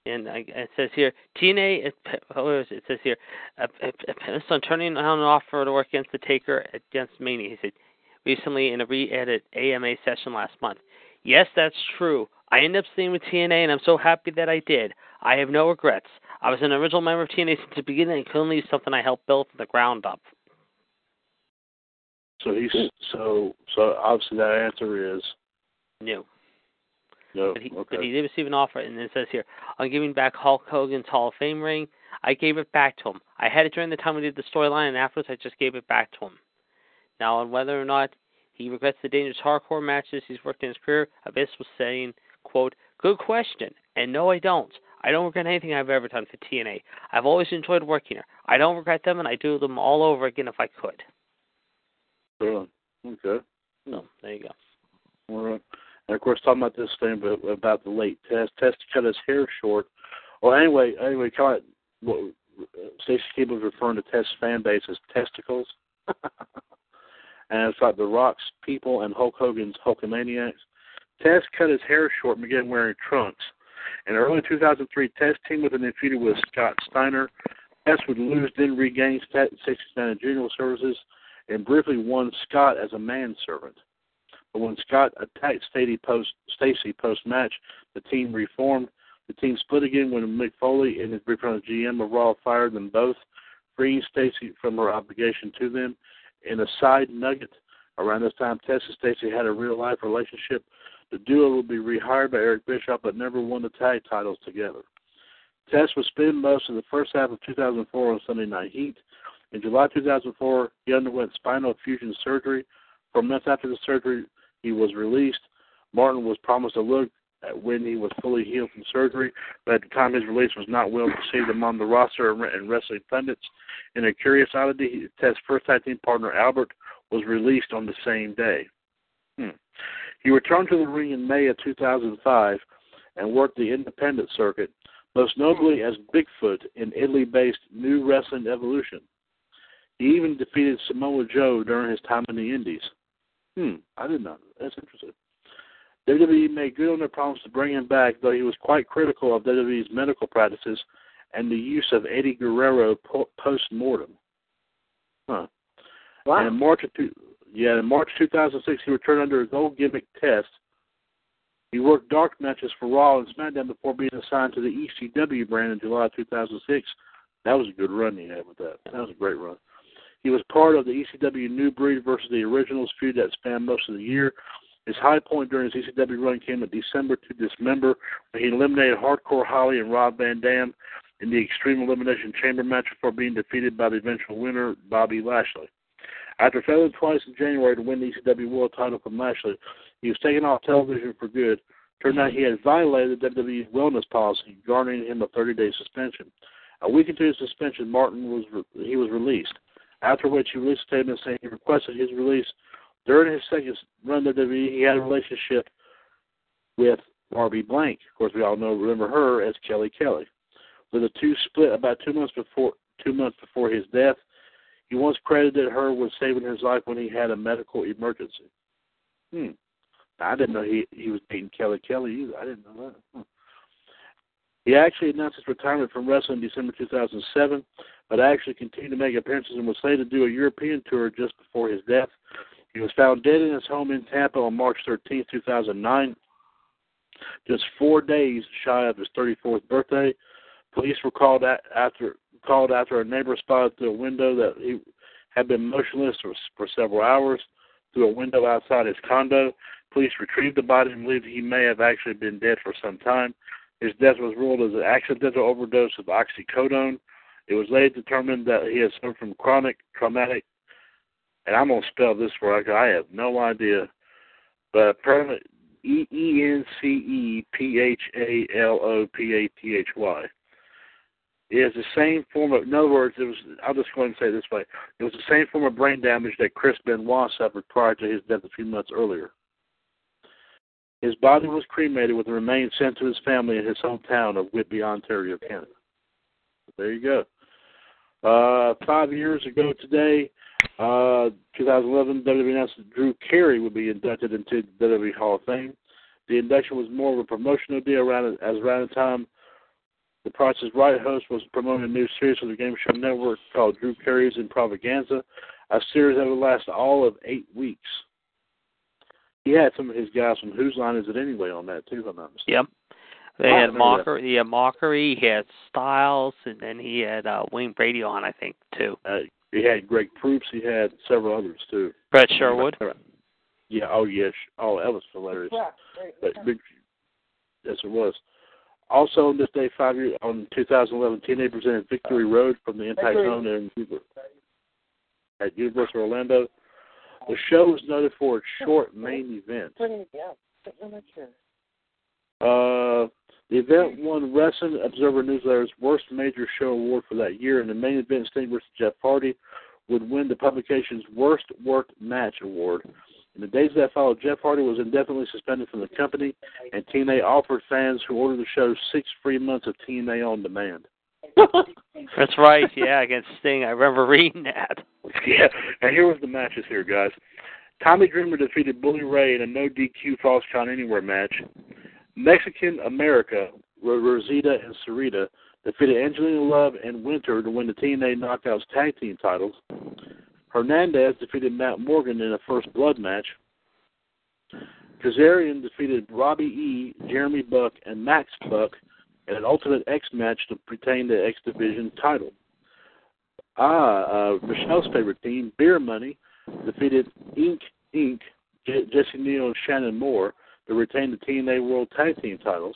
And I, it says here, TNA, it, it? says here, Abyss uh, uh, on turning down an offer to work against the Taker against Mania. He said recently in a Reddit AMA session last month. Yes, that's true. I ended up staying with TNA, and I'm so happy that I did. I have no regrets. I was an original member of TNA since the beginning, and couldn't leave something I helped build from the ground up. So he's hmm. so so obviously that answer is No. no. But he, okay. but he did receive an offer, and it says here, on giving back Hulk Hogan's Hall of Fame ring, I gave it back to him. I had it during the time we did the storyline, and afterwards I just gave it back to him. Now, on whether or not he regrets the dangerous hardcore matches he's worked in his career, Abyss was saying, quote, good question, and no, I don't. I don't regret anything I've ever done for TNA. I've always enjoyed working here. I don't regret them, and I'd do them all over again if I could. Really? Okay. No, there you go. All right. And of course, talking about this thing about, about the late test, test to cut his hair short. Well, anyway, anyway, kind of what Stacy Keibler was referring to test fan base as testicles, and it's like the Rock's people and Hulk Hogan's Hulkamaniacs. Test cut his hair short and began wearing trunks. In early 2003, Test teamed with and then with Scott Steiner. Test would lose, then regain Stacey Steiner Jr. services, and briefly won Scott as a manservant. But when Scott attacked Stacy post Stacy post match, the team reformed. The team split again when Mick Foley and his brief GM of Raw fired them both, freeing Stacy from her obligation to them. In a side nugget, around this time, Test and Stacy had a real life relationship. The duo would be rehired by Eric Bischoff, but never won the tag titles together. Test would spend most of the first half of 2004 on Sunday Night Heat. In July 2004, he underwent spinal fusion surgery. Four months after the surgery, he was released. Martin was promised a look when he was fully healed from surgery, but at the time his release was not well received among the roster and wrestling pundits. In a curious oddity, Test's first tag team partner Albert was released on the same day. Hmm. He returned to the ring in May of 2005 and worked the independent circuit, most notably as Bigfoot in Italy-based New Wrestling Evolution. He even defeated Samoa Joe during his time in the Indies. Hmm, I did not. That's interesting. WWE made good on their promise to bring him back, though he was quite critical of WWE's medical practices and the use of Eddie Guerrero po- post-mortem. Huh. Wow. And in March of two, yeah, in March 2006, he returned under his old gimmick test. He worked dark matches for Raw and SmackDown before being assigned to the ECW brand in July 2006. That was a good run he had with that. That was a great run. He was part of the ECW New Breed versus the Originals feud that spanned most of the year. His high point during his ECW run came in December to Dismember, when he eliminated Hardcore Holly and Rob Van Dam in the Extreme Elimination Chamber match before being defeated by the eventual winner, Bobby Lashley. After failing twice in January to win the ECW World title from Lashley, he was taken off television for good. Turned out he had violated the WWE wellness policy, garnering him a 30-day suspension. A week into his suspension, Martin was re- he was released. After which, he released a statement saying he requested his release. During his second run to WWE, he had a relationship with Barbie Blank. Of course, we all know remember her as Kelly Kelly. With the two split about two months before two months before his death, he once credited her with saving his life when he had a medical emergency. Hmm. I didn't know he he was dating Kelly Kelly either. I didn't know that. Hmm. He actually announced his retirement from wrestling in December 2007, but actually continued to make appearances and was slated to do a European tour just before his death. He was found dead in his home in Tampa on March 13, 2009, just four days shy of his 34th birthday. Police were called after called after a neighbor spotted through a window that he had been motionless for, for several hours through a window outside his condo. Police retrieved the body and believed he may have actually been dead for some time. His death was ruled as an accidental overdose of oxycodone. It was later determined that he had suffered from chronic traumatic, and I'm to spell this you. I have no idea, but apparently E E N C E P H A L O P A T H Y. Is the same form of, in other words, it was. I'll just go ahead and say this way: it was the same form of brain damage that Chris Benoit suffered prior to his death a few months earlier. His body was cremated with the remains sent to his family in his hometown of Whitby, Ontario, Canada. There you go. Uh, five years ago today, uh, 2011, WWE announced that Drew Carey would be inducted into the WWE Hall of Fame. The induction was more of a promotional deal around as around the time the Price is Right host was promoting a new series for the Game Show Network called Drew Carey's In Improvaganza, a series that would last all of eight weeks. He had some of his guys from Whose Line Is It Anyway on that too, if I'm not mistaken. Yep. They had Mochrie. He had Mochrie. He had Stiles, and then he had uh, Wayne Brady on, I think, too. Uh, he had Greg Proops. He had several others too. Brad Sherwood. Yeah. Oh yes. Oh, that was hilarious. But big, yes, it was. Also on this day, five years on 2011, TNA presented Victory Road from the Impact Zone in at Universal Orlando. The show was noted for its short main event. Uh, the event won Wrestling Observer Newsletter's Worst Major Show Award for that year, and the main event, Sting versus Jeff Hardy, would win the publication's Worst Worked Match Award. In the days that followed, Jeff Hardy was indefinitely suspended from the company, and TNA offered fans who ordered the show six free months of TNA on demand. That's right, yeah, against Sting. I remember reading that. Yeah, and here was the matches here, guys. Tommy Dreamer defeated Bully Ray in a no DQ Falls Count Anywhere match. Mexican America, Rosita and Sarita, defeated Angelina Love and Winter to win the TNA Knockouts Tag Team titles. Hernandez defeated Matt Morgan in a First Blood match. Kazarian defeated Robbie E., Jeremy Buck, and Max Buck in an Ultimate X match to retain the X Division title. Ah, uh, Michelle's favorite team, Beer Money, defeated Ink Inc., Jesse Neal and Shannon Moore to retain the TNA World Tag Team titles.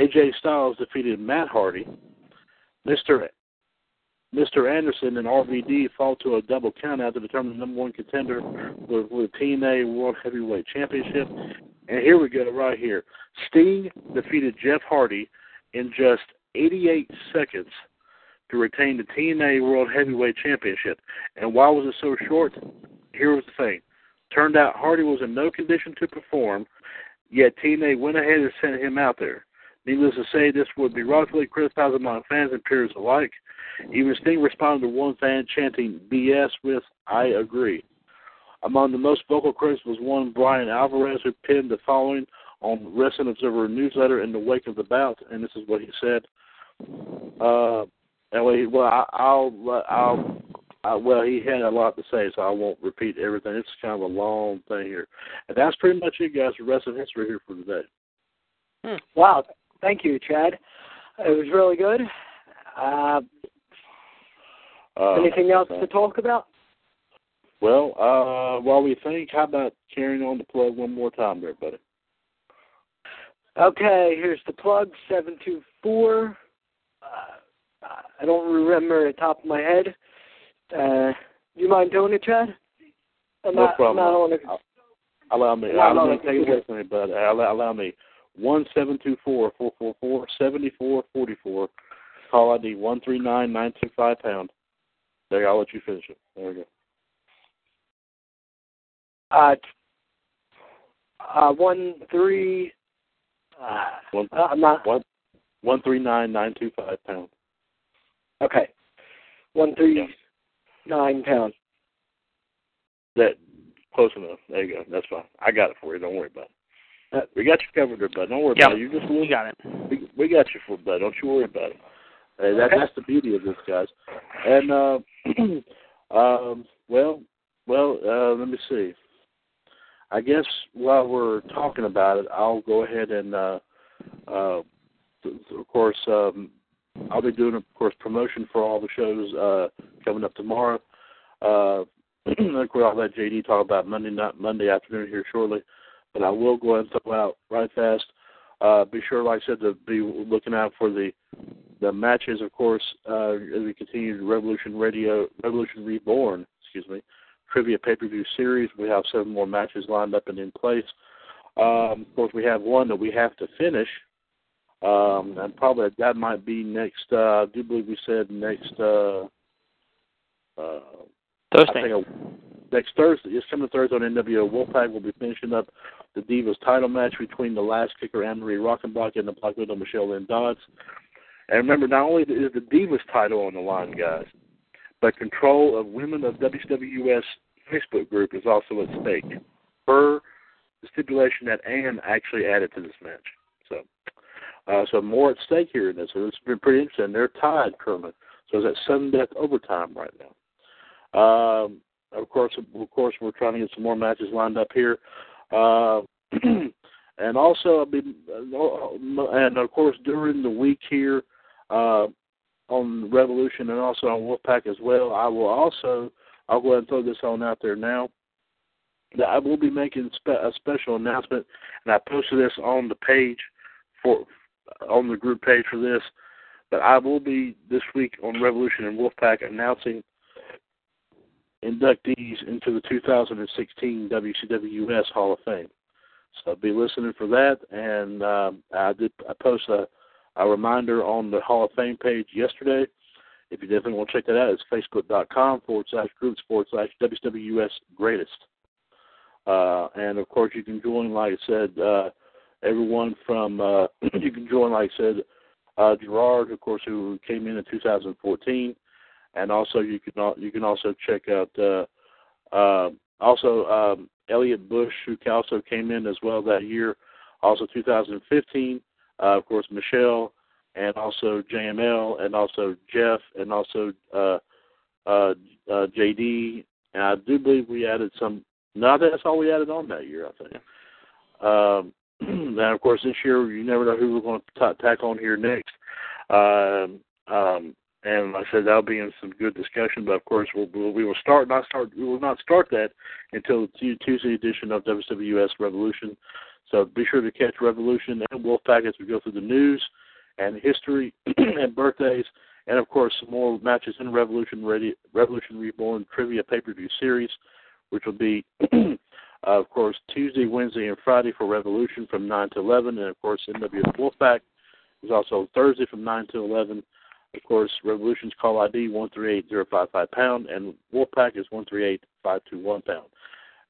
AJ Styles defeated Matt Hardy. Mr. Mr. Anderson and RVD fall to a double countout to determine the number one contender for the TNA World Heavyweight Championship. And here we go, right here. Sting defeated Jeff Hardy in just 88 seconds to retain the TNA World Heavyweight Championship. And why was it so short? Here was the thing. Turned out Hardy was in no condition to perform, yet TNA went ahead and sent him out there. Needless to say, this would be rightfully criticized among fans and peers alike. Even Sting responded to one fan chanting BS with, I agree. Among the most vocal critics was one Bryan Alvarez, who penned the following on Wrestling Observer newsletter in the wake of the bout, and this is what he said. Uh, anyway, well, I, I'll, I'll, I, well, he had a lot to say, so I won't repeat everything. It's kind of a long thing here, and that's pretty much it, guys. The For wrestling history here for today. Hmm. Wow, thank you, Chad. It was really good. Uh, Uh, anything else to talk about? Well, uh, while we think, how about carrying on the plug one more time there, buddy? Okay, here's the plug seven two four. Uh, I don't remember the top of my head. Uh, do you mind doing it, Chad? I'm no not, problem. I'm not on the, Allow me. I'm no, gonna take it away from you, but allow, allow me. One seven two four four four four seventy four forty four. Call ID one three nine nine two five pound. There, I'll let you finish it. There we go. uh, uh, one three. Uh, One uh, I'm not. one one three nine nine two five pound. Okay, one three nine pound. That close enough. There you go. That's fine. I got it for you. Don't worry about it. Uh, we got you covered there, bud. Don't worry Yep. about it. You just We got it. we, we got you for bud. Don't you worry about it. Hey, that, Okay. that's the beauty of this, guys. And uh, um, well, well, uh, let me see. I guess while we're talking about it, I'll go ahead and, uh, uh, th- of course, um, I'll be doing, of course, promotion for all the shows uh, coming up tomorrow. Uh, of course, I'll let JD talk about Monday night, Monday afternoon here shortly. But I will go ahead and throw out right fast. Uh, be sure, like I said, to be looking out for the the matches, of course, uh, as we continue the Revolution Radio, Revolution Reborn, excuse me, trivia pay per view series. We have seven more matches lined up and in place. Um, of course, we have one that we have to finish, um, and probably that might be next. Uh, I do believe we said next. Uh, uh, I Thursday. uh, next Thursday, this coming Thursday on NWO Wolfpack, we'll be finishing up the Divas title match between the last kicker Anne Marie Rockenbach and the Black Widow Michelle Lynn Dodds. And remember, not only is the Divas title on the line, guys, but control of Women of WWS Facebook group is also at stake. Per the stipulation that Anne actually added to this match. So, uh, so more at stake here in this. So it's been pretty interesting. They're tied currently. So it's at sudden death overtime right now. Um, of course, of course, we're trying to get some more matches lined up here, uh, and also, be, and of course, during the week here uh, on Revolution and also on Wolfpack as well, I will also, I'll go ahead and throw this on out there now. That I will be making a special announcement, and I posted this on the page for on the group page for this. But I will be this week on Revolution and Wolfpack announcing inductees into the 2016 WCWS Hall of Fame. So be listening for that. And um, I did I post a, a reminder on the Hall of Fame page yesterday. If you definitely want to check that out, it's facebook.com forward slash groups forward slash WWS greatest. Uh, and of course, you can join, like I said, uh, everyone from, uh, you can join, like I said, uh, Gerard, of course, who came in in 2014 and also you can you can also check out uh, uh, also um, Elliot Bush, who also came in as well that year, also 2015. Uh, of course, Michelle, and also JML, and also Jeff, and also uh, JD. And I do believe we added some. No, that's all we added on that year, I think. Um, and of course, this year you never know who we're going to t- tack on here next. Um, um, and like I said that'll be in some good discussion. But of course, we'll, we'll, we will start not start we will not start that until the Tuesday edition of WWS Revolution. So be sure to catch Revolution and Wolfpack as we go through the news and history and birthdays, and of course some more matches in Revolution Ready Revolution Reborn trivia pay per view series, which will be. Uh, of course, Tuesday, Wednesday, and Friday for Revolution from 9 to 11. And, of course, NWS Wolfpack is also Thursday from 9 to 11. Of course, Revolution's call ID one three eight zero five five pound, and Wolfpack is one three eight five two one pound.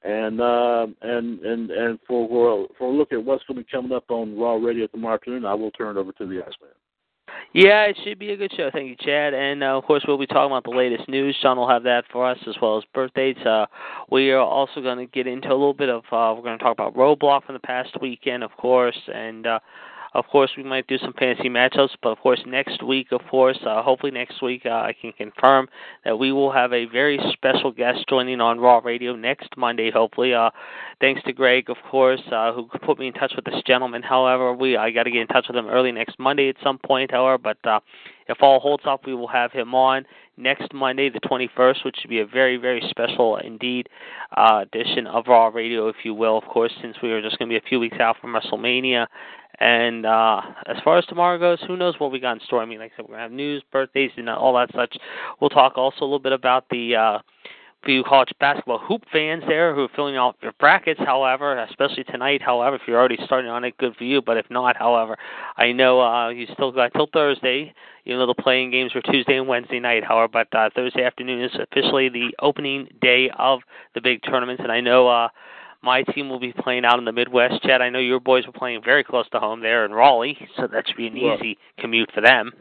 And um, and and and for for a look at what's going to be coming up on Raw Radio tomorrow afternoon, I will turn it over to the Iceman. Yeah, it should be a good show. Thank you, Chad. And uh, of course, we'll be talking about the latest news. Sean will have that for us as well as birthdays. Uh, we are also going to get into a little bit of. Uh, we're going to talk about Roadblock from the past weekend, of course, and. Uh, of course, we might do some fantasy matchups, but of course, next week, of course, uh, hopefully next week, uh, I can confirm that we will have a very special guest joining on Raw Radio next Monday, hopefully. Uh, thanks to Greg, of course, uh, who put me in touch with this gentleman. However, we I got to get in touch with him early next Monday at some point, however, but uh, if all holds up, we will have him on next Monday, the 21st, which should be a very, very special indeed uh, edition of Raw Radio, if you will. Of course, since we are just going to be a few weeks out from WrestleMania. And uh, as far as tomorrow goes, who knows what we got in store? I mean, like I said, we're to have news, birthdays, and all that such. We'll talk also a little bit about the. Uh, you college basketball hoop fans there who are filling out your brackets, however, especially tonight, however, if you're already starting on it, good for you. But if not, however, I know uh, you still got till Thursday. You know the playing games were Tuesday and Wednesday night, however, but uh, Thursday afternoon is officially the opening day of the big tournaments, and I know uh, my team will be playing out in the Midwest. Chad, I know your boys are playing very close to home there in Raleigh, so that should be an easy commute for them.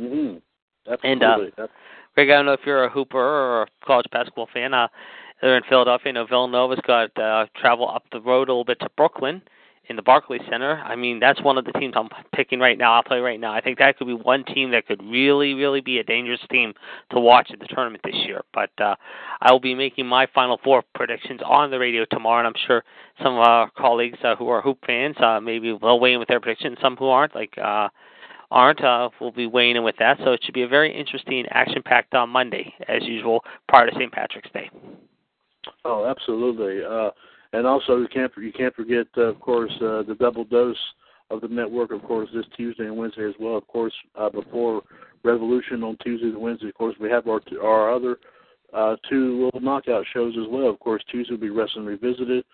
Mhm. And, uh, Absolutely. Greg, I don't know if you're a hooper or a college basketball fan. Uh, they're in Philadelphia. I know Villanova's got uh, travel up the road a little bit to Brooklyn in the Barclays Center. I mean, that's one of the teams I'm picking right now. I'll you right now. I think that could be one team that could really, really be a dangerous team to watch at the tournament this year. But uh, I will be making my Final Four predictions on the radio tomorrow, and I'm sure some of our colleagues uh, who are hoop fans uh, maybe will weigh in with their predictions. Some who aren't, like. Uh, aren't uh, will be weighing in with that. So it should be a very interesting, action-packed on Monday, as usual, prior to St. Patrick's Day. Oh, absolutely. Uh, and also, you can't you can't forget, uh, of course, uh, the double dose of the network. Of course, this Tuesday and Wednesday as well. Of course, uh, before Revolution on Tuesday and Wednesday. Of course, we have our our other uh, two little knockout shows as well. Of course, Tuesday will be Wrestling Revisited.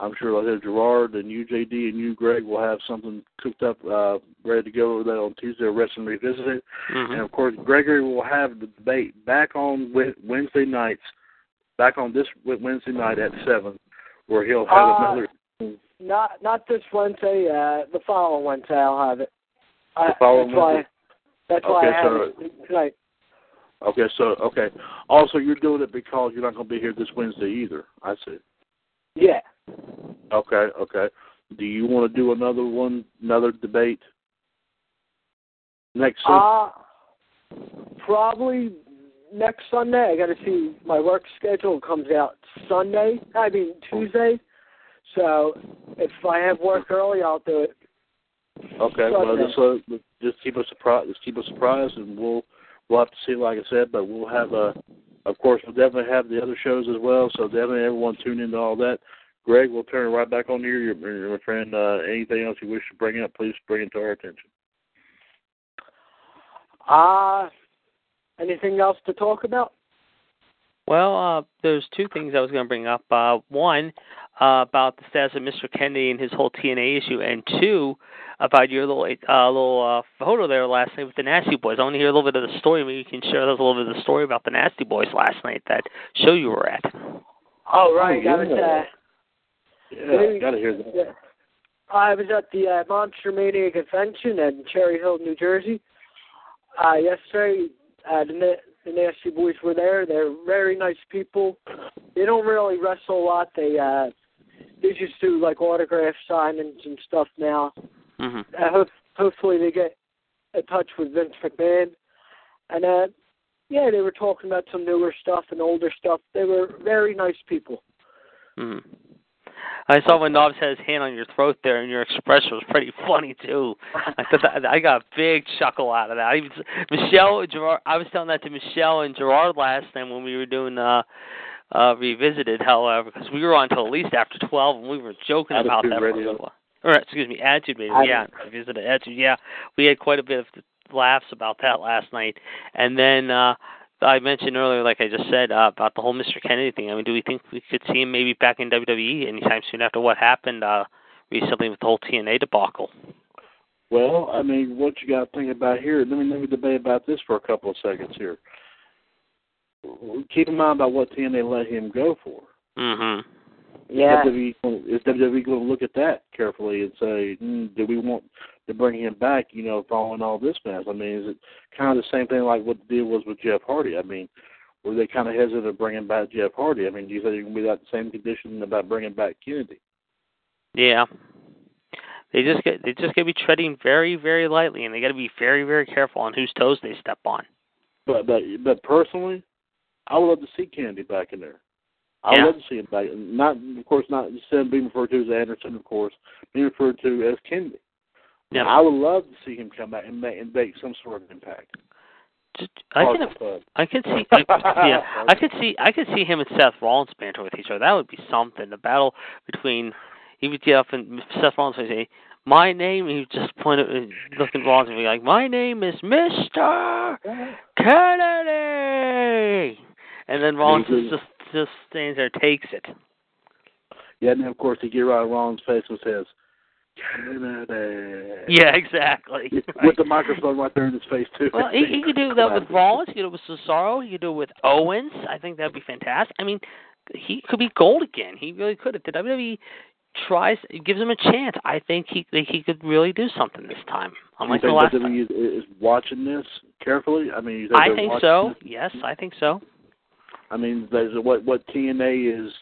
I'm sure like I Gerard and you, JD, and you, Greg, will have something cooked up, uh, ready to go over that on Tuesday, Wrestling Revisited. Mm-hmm. And of course, Gregory will have the debate back on Wednesday nights, back on this Wednesday night at seven, where he'll have Uh, another. Not not this Wednesday. Uh, the following Wednesday I'll have it. I, The following that's why. Wednesday? That's why Okay, I have so- it tonight. Okay, so okay. Also, you're doing it because you're not going to be here this Wednesday either. I see. Yeah. Okay, okay. Do you want to do another one, another debate next? Sun- Uh probably next Sunday. I got to see my work schedule comes out Sunday. I mean Tuesday. So if I have work early, I'll do it. Okay, well, Sunday. just uh, just keep us surprised. Just keep us surprised, and we'll we'll have to see. Like I said, but we'll have a. Of course, we'll definitely have the other shows as well. So definitely, everyone tune into all that. Greg, we'll turn it right back on to you, your, my friend. Uh, anything else you wish to bring up, please bring it to our attention. Uh anything else to talk about? Well, uh, there's two things I was going to bring up. Uh, one, uh, about the status of Mr. Kennedy and his whole TNA issue, and two, about your little uh, little uh, photo there last night with the Nasty Boys. I want to hear a little bit of the story. Maybe you can share us a little bit of the story about the Nasty Boys last night, that show you were at. Oh right, Oh, I was yeah. uh Yeah, gotta hear that. Yeah. I was at the uh, Monster Mania convention in Cherry Hill, New Jersey. Uh, yesterday, uh, the, the Nasty Boys were there. They're very nice people. They don't really wrestle a lot. They uh, they just do like autograph signings and stuff now. Mm-hmm. Uh, ho- hopefully, they get in touch with Vince McMahon. And uh, yeah, they were talking about some newer stuff and older stuff. They were very nice people. hmm I saw when Knobbs had his hand on your throat there, and your expression was pretty funny too. I thought that, I got a big chuckle out of that. Even Michelle, Gerard, I was telling that to Michelle and Gerard last time when we were doing uh, uh revisited. However, because we were on till at least after twelve, and we were joking about that. Radio. Or excuse me, Attitude Radio. Yeah, revisited Attitude. Yeah, we had quite a bit of laughs about that last night, and then. uh I mentioned earlier, like I just said, uh, about the whole Mr. Kennedy thing. I mean, do we think we could see him maybe back in WWE anytime soon after what happened uh, recently with the whole TNA debacle? Well, I mean, what you got to think about here? Let me let me debate about this for a couple of seconds here. Keep in mind about what TNA let him go for. Mm-hmm. Yeah. WWE, is WWE going to look at that carefully and say, mm, do we want to bring him back? You know, following all this mess. I mean, is it kind of the same thing like what the deal was with Jeff Hardy? I mean, were they kind of hesitant of bringing back Jeff Hardy? I mean, do you think you're going to be that same condition about bringing back Kennedy? Yeah. They just get they just got to be treading very very lightly, and they got to be very very careful on whose toes they step on. But but but personally, I would love to see Kennedy back in there. I would love to see him back. Not of course not instead of being referred to as Anderson, of course, being referred to as Kennedy. Yeah. I would love to see him come back and make, and make some sort of impact. I can Hard I could see yeah I could see I could see him and Seth Rollins banter with each other. That would be something. The battle between he would get up and Seth Rollins would say, "My name." He would just point at look at Rollins and be like, "My name is Mister Kennedy," and then Rollins Mhm. just just stands there, takes it. Yeah, and then of course he get right on Rollins' face and says, Kennedy. Uh, yeah, exactly. With the microphone right there in his face too. Well, he, he could do that with Rollins. He could do it with Cesaro. He could do it with Owens. I think that'd be fantastic. I mean, he could be gold again. He really could. If the WWE tries, gives him a chance, I think he he could really do something this time. Unlike you the think last WWE time. is, watching this carefully? I mean, you think I think so. this? Yes, I think so. I mean, what what TNA is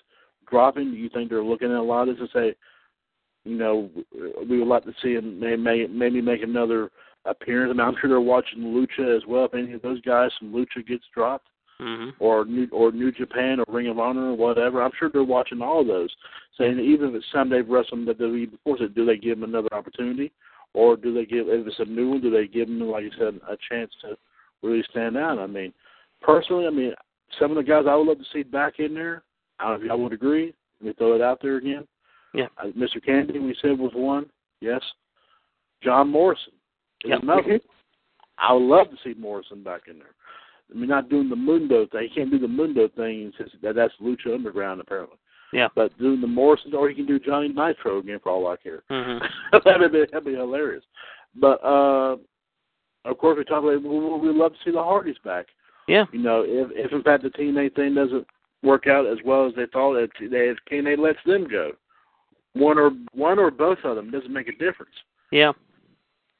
dropping. Do you think they're looking at a lot of this and say, you know, we would like to see him may, may, maybe make another appearance? I mean, I'm sure they're watching Lucha as well. If any of those guys from Lucha gets dropped, hmm or New or New Japan or Ring of Honor or whatever, I'm sure they're watching all of those, saying even if it's time they've wrestled the WWE before, so do they give them another opportunity, or do they give if it's a new one, do they give them like you said a chance to really stand out? I mean, personally, I mean, some of the guys I would love to see back in there. I don't know if y'all would agree. Let me throw it out there again. Yeah. Uh, Mr. Kennedy, we said was one. Yes. John Morrison is Yep. another. I would love to see Morrison back in there. I mean, not doing the Mundo thing. He can't do the Mundo thing since that, that's Lucha Underground apparently. Yeah. But doing the Morrison, or he can do Johnny Nitro again for all I care. hmm that'd be that'd be hilarious. But uh, of course, we talk about we we love to see the Hardys back. Yeah. You know, if if in fact the TNA thing doesn't work out as well as they thought, if if TNA lets them go, one or one or both of them doesn't make a difference. Yeah.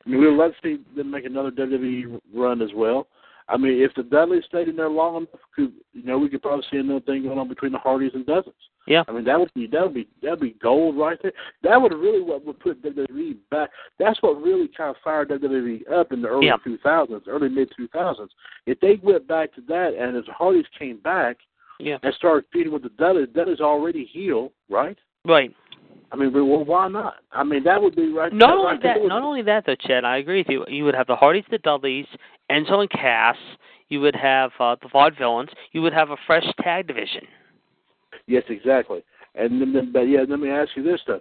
I mean, we'd love to see them make another WWE run as well. I mean, if the Dudleys stayed in there long enough, could, you know, we could probably see another thing going on between the Hardys and Dozens. Yeah. I mean, that would be that would be that would be gold right there. That would really what would put WWE back. That's what really kind of fired WWE up in the early Yeah. 2000s, early mid 2000s. If they went back to that, and as the Hardys came back Yeah. and started feeding with the Dudleys, Dudleys already heel, right? Right. I mean, well, why not? I mean, that would be right. Not only there that, not only that though, Chad. I agree with you. You would have the Hardys, the Dudleys, Enzo and Cass. You would have uh, the Vaudevillains. You would have a fresh tag division. Yes, exactly. And then, then, but yeah, let me ask you this though: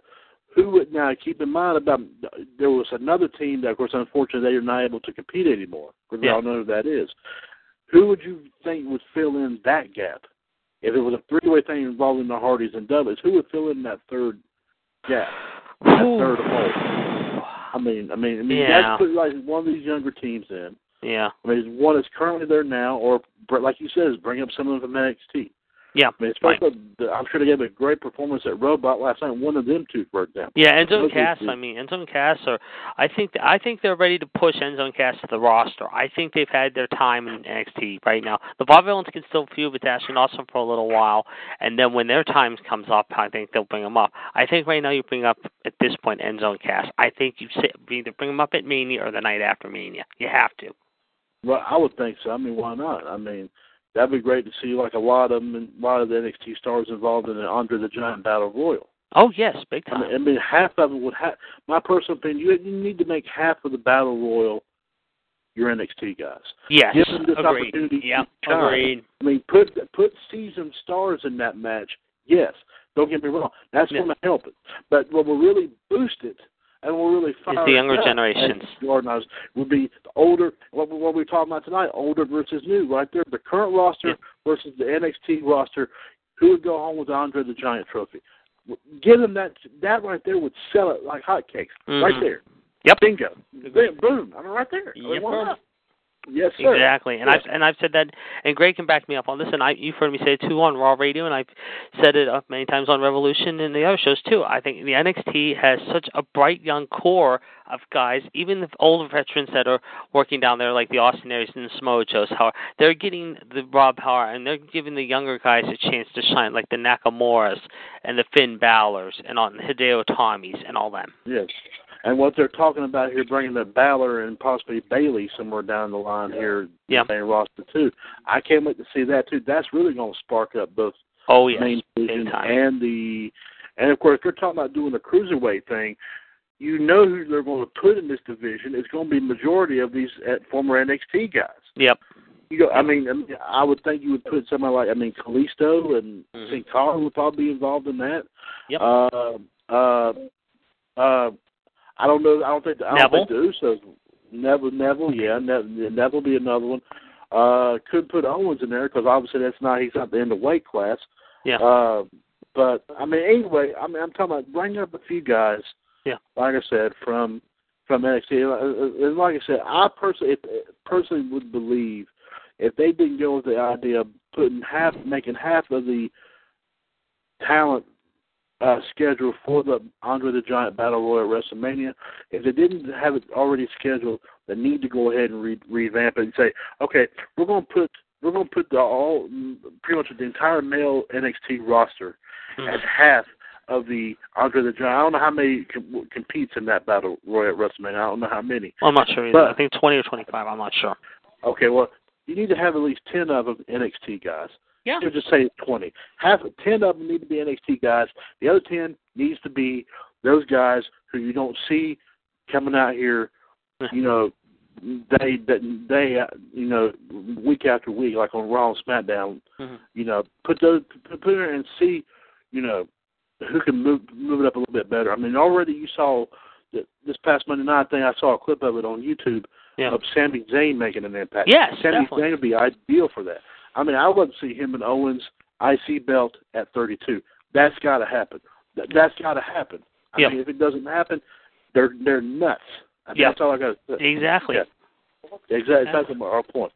Who would now keep in mind about? There was another team that, of course, unfortunately, they are not able to compete anymore. Because we all know who that is. Who would you think would fill in that gap? If it was a three-way thing involving the Hardys and Dudleys, who would fill in that third gap? That third hole. I mean, I mean, I mean, Yeah. that's put like one of these younger teams in. Yeah. I mean, one that's currently there now, or like you said, is bring up some of them from NXT. Yeah. I mean, especially, the, I'm sure they gave a great performance at Robot last night. One of them two, for example. Yeah, Enzo and Cass. I mean, Enzo and Cass are. I think I think they're ready to push Enzo and Cass to the roster. I think they've had their time in NXT right now. The Vaudevillains can still feud with Ashton Awesome for a little while, and then when their time comes up, I think they'll bring them up. I think right now you bring up at this point Enzo and Cass. I think you sit, either bring them up at Mania or the night after Mania. You have to. Well, I would think so. I mean, why not? I mean, that'd be great to see like a lot of them, and a lot of the NXT stars involved in an Andre the Giant Battle Royal. Oh yes, big I time. mean, I mean half of them would have. My personal opinion, you, you need to make half of the Battle Royal your NXT guys. yes, Give them this agreed. opportunity Yeah, agreed. I mean, put put seasoned stars in that match. Yes, don't get me wrong. That's Yeah. going to help it. But what will really boost it and will really fire the younger generations. Jordan would be the older. What, we- what we're talking about tonight, older versus new, right there. The current roster Yeah. versus the NXT roster. Who would go home with Andre the Giant trophy? Give them that. That right there would sell it like hotcakes. Right Mhm. there. Yep. Bingo. Boom. I mean, right there. I mean, Yep, why sir. not? Yes, sir. Exactly, and Yes. I've and I've said that, and Greg can back me up on this. And I, you've heard me say it too on Raw Radio, and I've said it up many times on Revolution and the other shows too. I think the NXT has such a bright young core of guys, even the older veterans that are working down there, like the Austin Aries and the Samoa Joes. How they're getting the raw Power, and they're giving the younger guys a chance to shine, like the Nakamuras and the Finn Balor's and on Hideo Itamis and all them. Yes. And what they're talking about here, bringing the Balor and possibly Bayley somewhere down the line here, Yeah. main roster too. I can't wait to see that too. That's really going to spark up both Oh yes, main division and the, and of course they're talking about doing the cruiserweight thing. you know who they're going to put in this division. It's going to be majority of these at former NXT guys. Yep. You know, I mean, I mean, I would think you would put somebody like I mean, Kalisto and Mhm. Sin Cara would probably be involved in that. Yep. Uh, uh, uh, I don't know. I don't think. I don't Neville? think the Usos. Neville, Neville, yeah, Neville, Neville be another one. Uh, could put Owens in there because obviously that's not he's not in the weight class. Yeah. Uh, but I mean, anyway, I mean, I'm talking about bringing up a few guys. Yeah. Like I said, from from NXT, Uh, and like I said, I personally if, personally would believe if they didn't go with the idea of putting half, making half of the talent uh, schedule for the Andre the Giant Battle Royal at WrestleMania, if they didn't have it already scheduled, they need to go ahead and re- revamp it and say, okay, we're going to put we're going to put the all pretty much the entire male NXT roster Mhm. as half of the Andre the Giant. I don't know how many com- competes in that battle royal at WrestleMania. I don't know how many. Well, I'm not sure either. But- I think 20 or 25. I'm not sure. Okay, well, you need to have at least ten of them NXT guys. Yeah. You just say twenty. Half ten of them need to be NXT guys. The other ten needs to be those guys who you don't see coming out here. You know, they uh, you know week after week, like on Raw and SmackDown. Mhm. You know, put those put put in and see. You know, who can move move it up a little bit better. I mean, already you saw that this past Monday night thing. I saw a clip of it on YouTube Yeah. of Sami Zayn making an impact. Yes, Sami definitely. Zayn would be ideal for that. I mean, I would see him and Owens IC belt at 32. That's got to happen. That, that's got to happen. I Yeah. mean, if it doesn't happen, they're they're nuts. I mean, Yeah. That's all I got to say. Exactly. Yeah. Exactly. That's our point.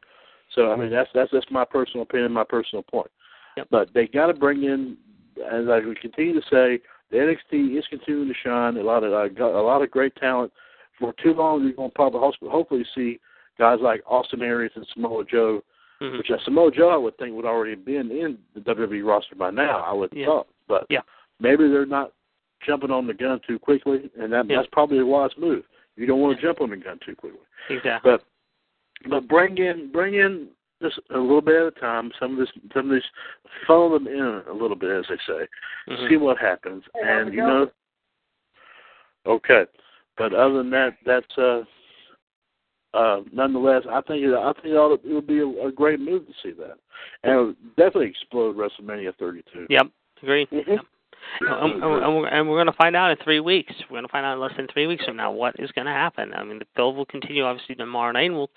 So I mean, that's that's that's my personal opinion, my personal point. Yep. But they got to bring in, as I would continue to say, the NXT is continuing to shine. A lot of uh, got a lot of great talent. For too long, you're going to probably hopefully see guys like Austin Aries and Samoa Joe, Mhm. which uh, Samoa Joe I would think would already have been in the WWE roster by now. I would Yeah. thought, but Yeah. maybe they're not jumping on the gun too quickly, and that Yeah. that's probably a wise move. You don't want to jump on the gun too quickly. Exactly. But but bring in bring in just a little bit at a time. Some of this some of this funnel them in a little bit, as they say. Mhm. See what happens, and you know. Okay, but other than that, that's uh. Uh, nonetheless, I think it, I think it, ought to, it would be a, a great move to see that, and it would definitely explode WrestleMania 32. Yep. Agreed. Mhm. Yep. And, and, and we're, and we're going to find out in three weeks. We're going to find out in less than three weeks from now what is going to happen. I mean, the build will continue obviously tomorrow night, and we'll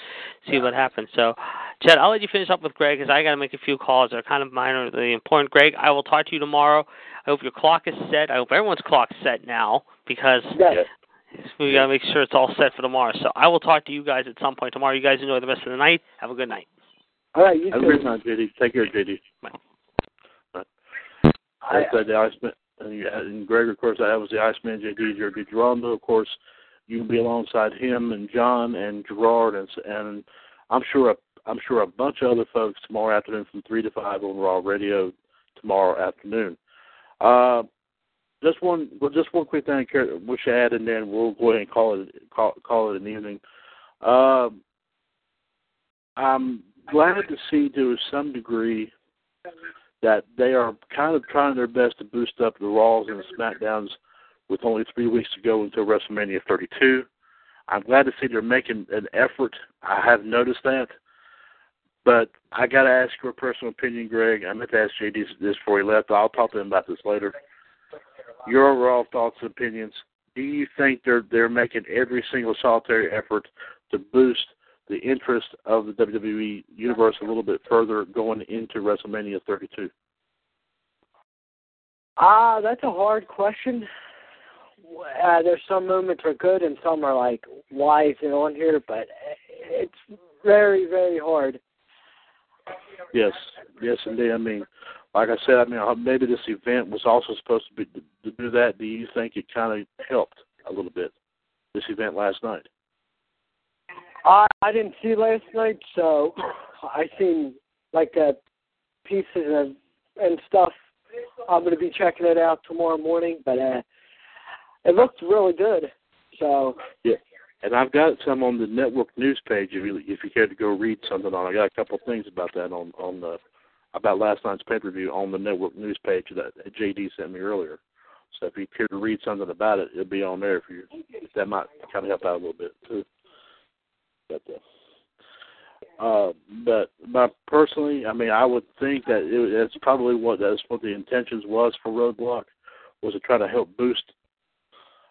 see what happens. So, Chad, I'll let you finish up with Greg because I got to make a few calls. They're kind of minorly important. Greg, I will talk to you tomorrow. I hope your clock is set. I hope everyone's clock's set now because Yeah. We got to make sure it's all set for tomorrow. So I will talk to you guys at some point tomorrow. You guys enjoy the rest of the night. Have a good night. All right, you Have a too. great night, JD. Take care, JD. Bye. Right. That's uh, the Iceman. And, yeah, and Greg, of course, that was the Iceman, JD, Jerry Geronimo. Of course, You'll be alongside him and John and Gerard, and and I'm sure a, I'm sure a bunch of other folks tomorrow afternoon from three to five on Raw Radio tomorrow afternoon. Uh, just one, well, just one quick thing I wish I add, and then we'll go ahead and call it call, call it an evening. Uh, I'm glad to see to some degree that they are kind of trying their best to boost up the Raws and the SmackDowns with only three weeks to go until WrestleMania 32. I'm glad to see they're making an effort. I have noticed that. But I got to ask your personal opinion, Greg. I meant to ask JD this before he left. I'll talk to him about this later. Your overall thoughts and opinions. Do you think they're they're making every single solitary effort to boost the interest of the WWE universe a little bit further going into WrestleMania 32? Ah, that's a hard question. Uh, there's some moments are good and some are like, why is it on here? But it's very, very hard. Yes, yes, indeed. I mean, like I said, I mean, uh, maybe this event was also supposed to be to do that. Do you think it kind of helped a little bit this event last night? I I didn't see last night, so I seen like uh, pieces of and stuff. I'm going to be checking it out tomorrow morning, but uh, it looked really good. So Yeah, and I've got some on the network news page. If you if you care to go read something on, I got a couple of things about that on on the about last night's pay per view on the network news page that JD sent me earlier. So if you care to read something about it, it'll be on there for you. that might kind of help out a little bit too. But uh, uh, but but personally, I mean, I would think that it, that's probably what that's what the intentions was for Roadblock was to try to help boost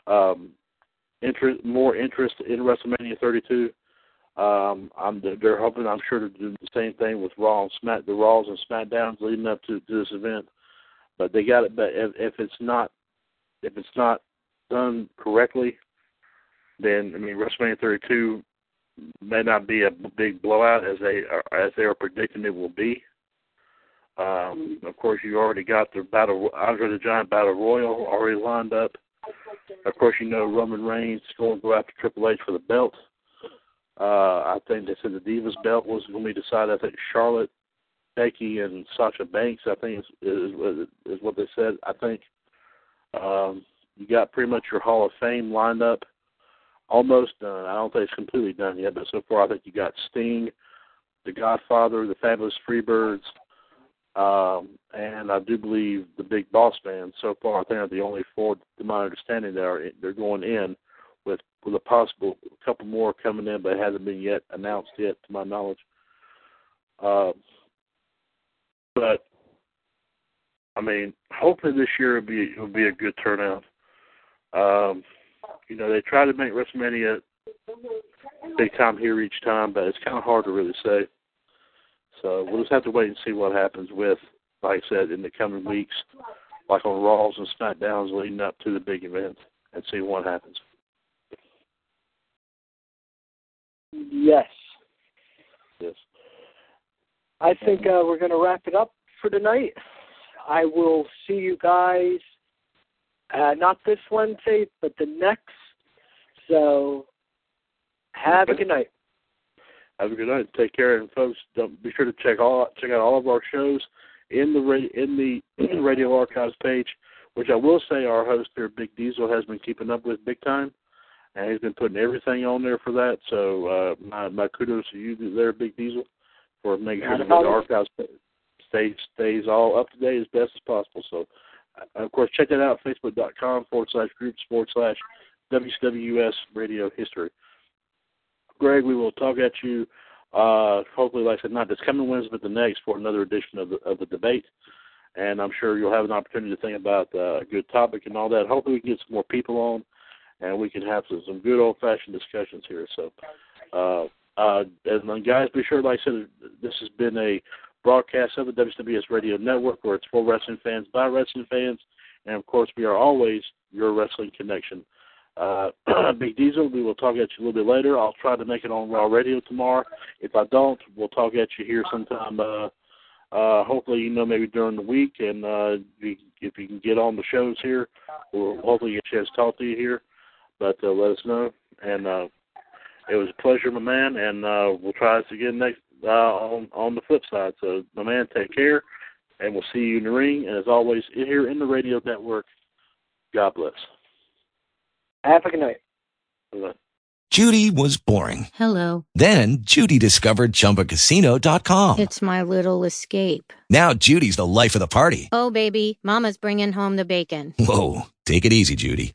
um, interest, more interest in WrestleMania 32. Um, I'm they're hoping I'm sure to do the same thing with Raw and Smack the Raws and SmackDowns leading up to, to this event. But they got it. But if, if it's not if it's not done correctly, then I mean WrestleMania 32 may not be a big blowout as they are, as they are predicting it will be. Um, of course, you already got the battle Andre the Giant Battle Royal already lined up. Of course, you know Roman Reigns is going to go after Triple H for the belt. Uh, I think they said the Divas belt was going to be decided. I think Charlotte, Becky, and Sasha Banks. I think is is, is what they said. I think um, you got pretty much your Hall of Fame lined up, almost done. I don't think it's completely done yet, but so far I think you got Sting, The Godfather, The Fabulous Freebirds, um, and I do believe the Big Boss Man. So far, I think are the only four, to my understanding, that are they're going in with a possible couple more coming in, but it hasn't been yet announced yet, to my knowledge. Uh, but I mean, hopefully this year will be will be a good turnout. Um, you know, they try to make WrestleMania big time here each time, but it's kind of hard to really say. So we'll just have to wait and see what happens with, like I said, in the coming weeks, like on Raws and SmackDowns leading up to the big event, and see what happens. Yes. Yes. I think uh, we're going to wrap it up for tonight. I will see you guys uh, not this Wednesday, but the next. So have a good night. Have a good night. Take care, and folks, don't be sure to check all check out all of our shows in the in the radio archives page. Which I will say, our host here, Big Diesel, has been keeping up with big time, and he's been putting everything on there for that. So uh, my my kudos to you there, Big Diesel, for making sure that the archives stays stays all up to date as best as possible. So, uh, of course, check that out, facebook.com forward slash groups forward slash WCWS radio history. Greg, we will talk at you, uh, hopefully, like I said, not this coming Wednesday, but the next for another edition of the, of the debate. And I'm sure you'll have an opportunity to think about uh, a good topic and all that. Hopefully, we can get some more people on and we can have some, some good old fashioned discussions here. So, uh, uh, and guys, be sure, like I said, this has been a broadcast of the WCWS Radio Network, where it's for wrestling fans by wrestling fans, and of course, we are always your wrestling connection. Uh, Big Diesel, we will talk at you a little bit later. I'll try to make it on Raw Radio tomorrow. If I don't, we'll talk at you here sometime. Uh, uh, hopefully, you know, maybe during the week, and uh, if you can get on the shows here, we'll hopefully get a chance to talk to you here. But uh, let us know. And uh, it was a pleasure, my man, and uh, we'll try this again next uh, on on the flip side. So, my man, take care, and we'll see you in the ring. And as always, here in the radio network, God bless. Have a good night. Bye. Judy was boring. Hello. Then Judy discovered ChumbaCasino.com. It's my little escape. Now Judy's the life of the party. Oh, baby, Mama's bringing home the bacon. Whoa, take it easy, Judy.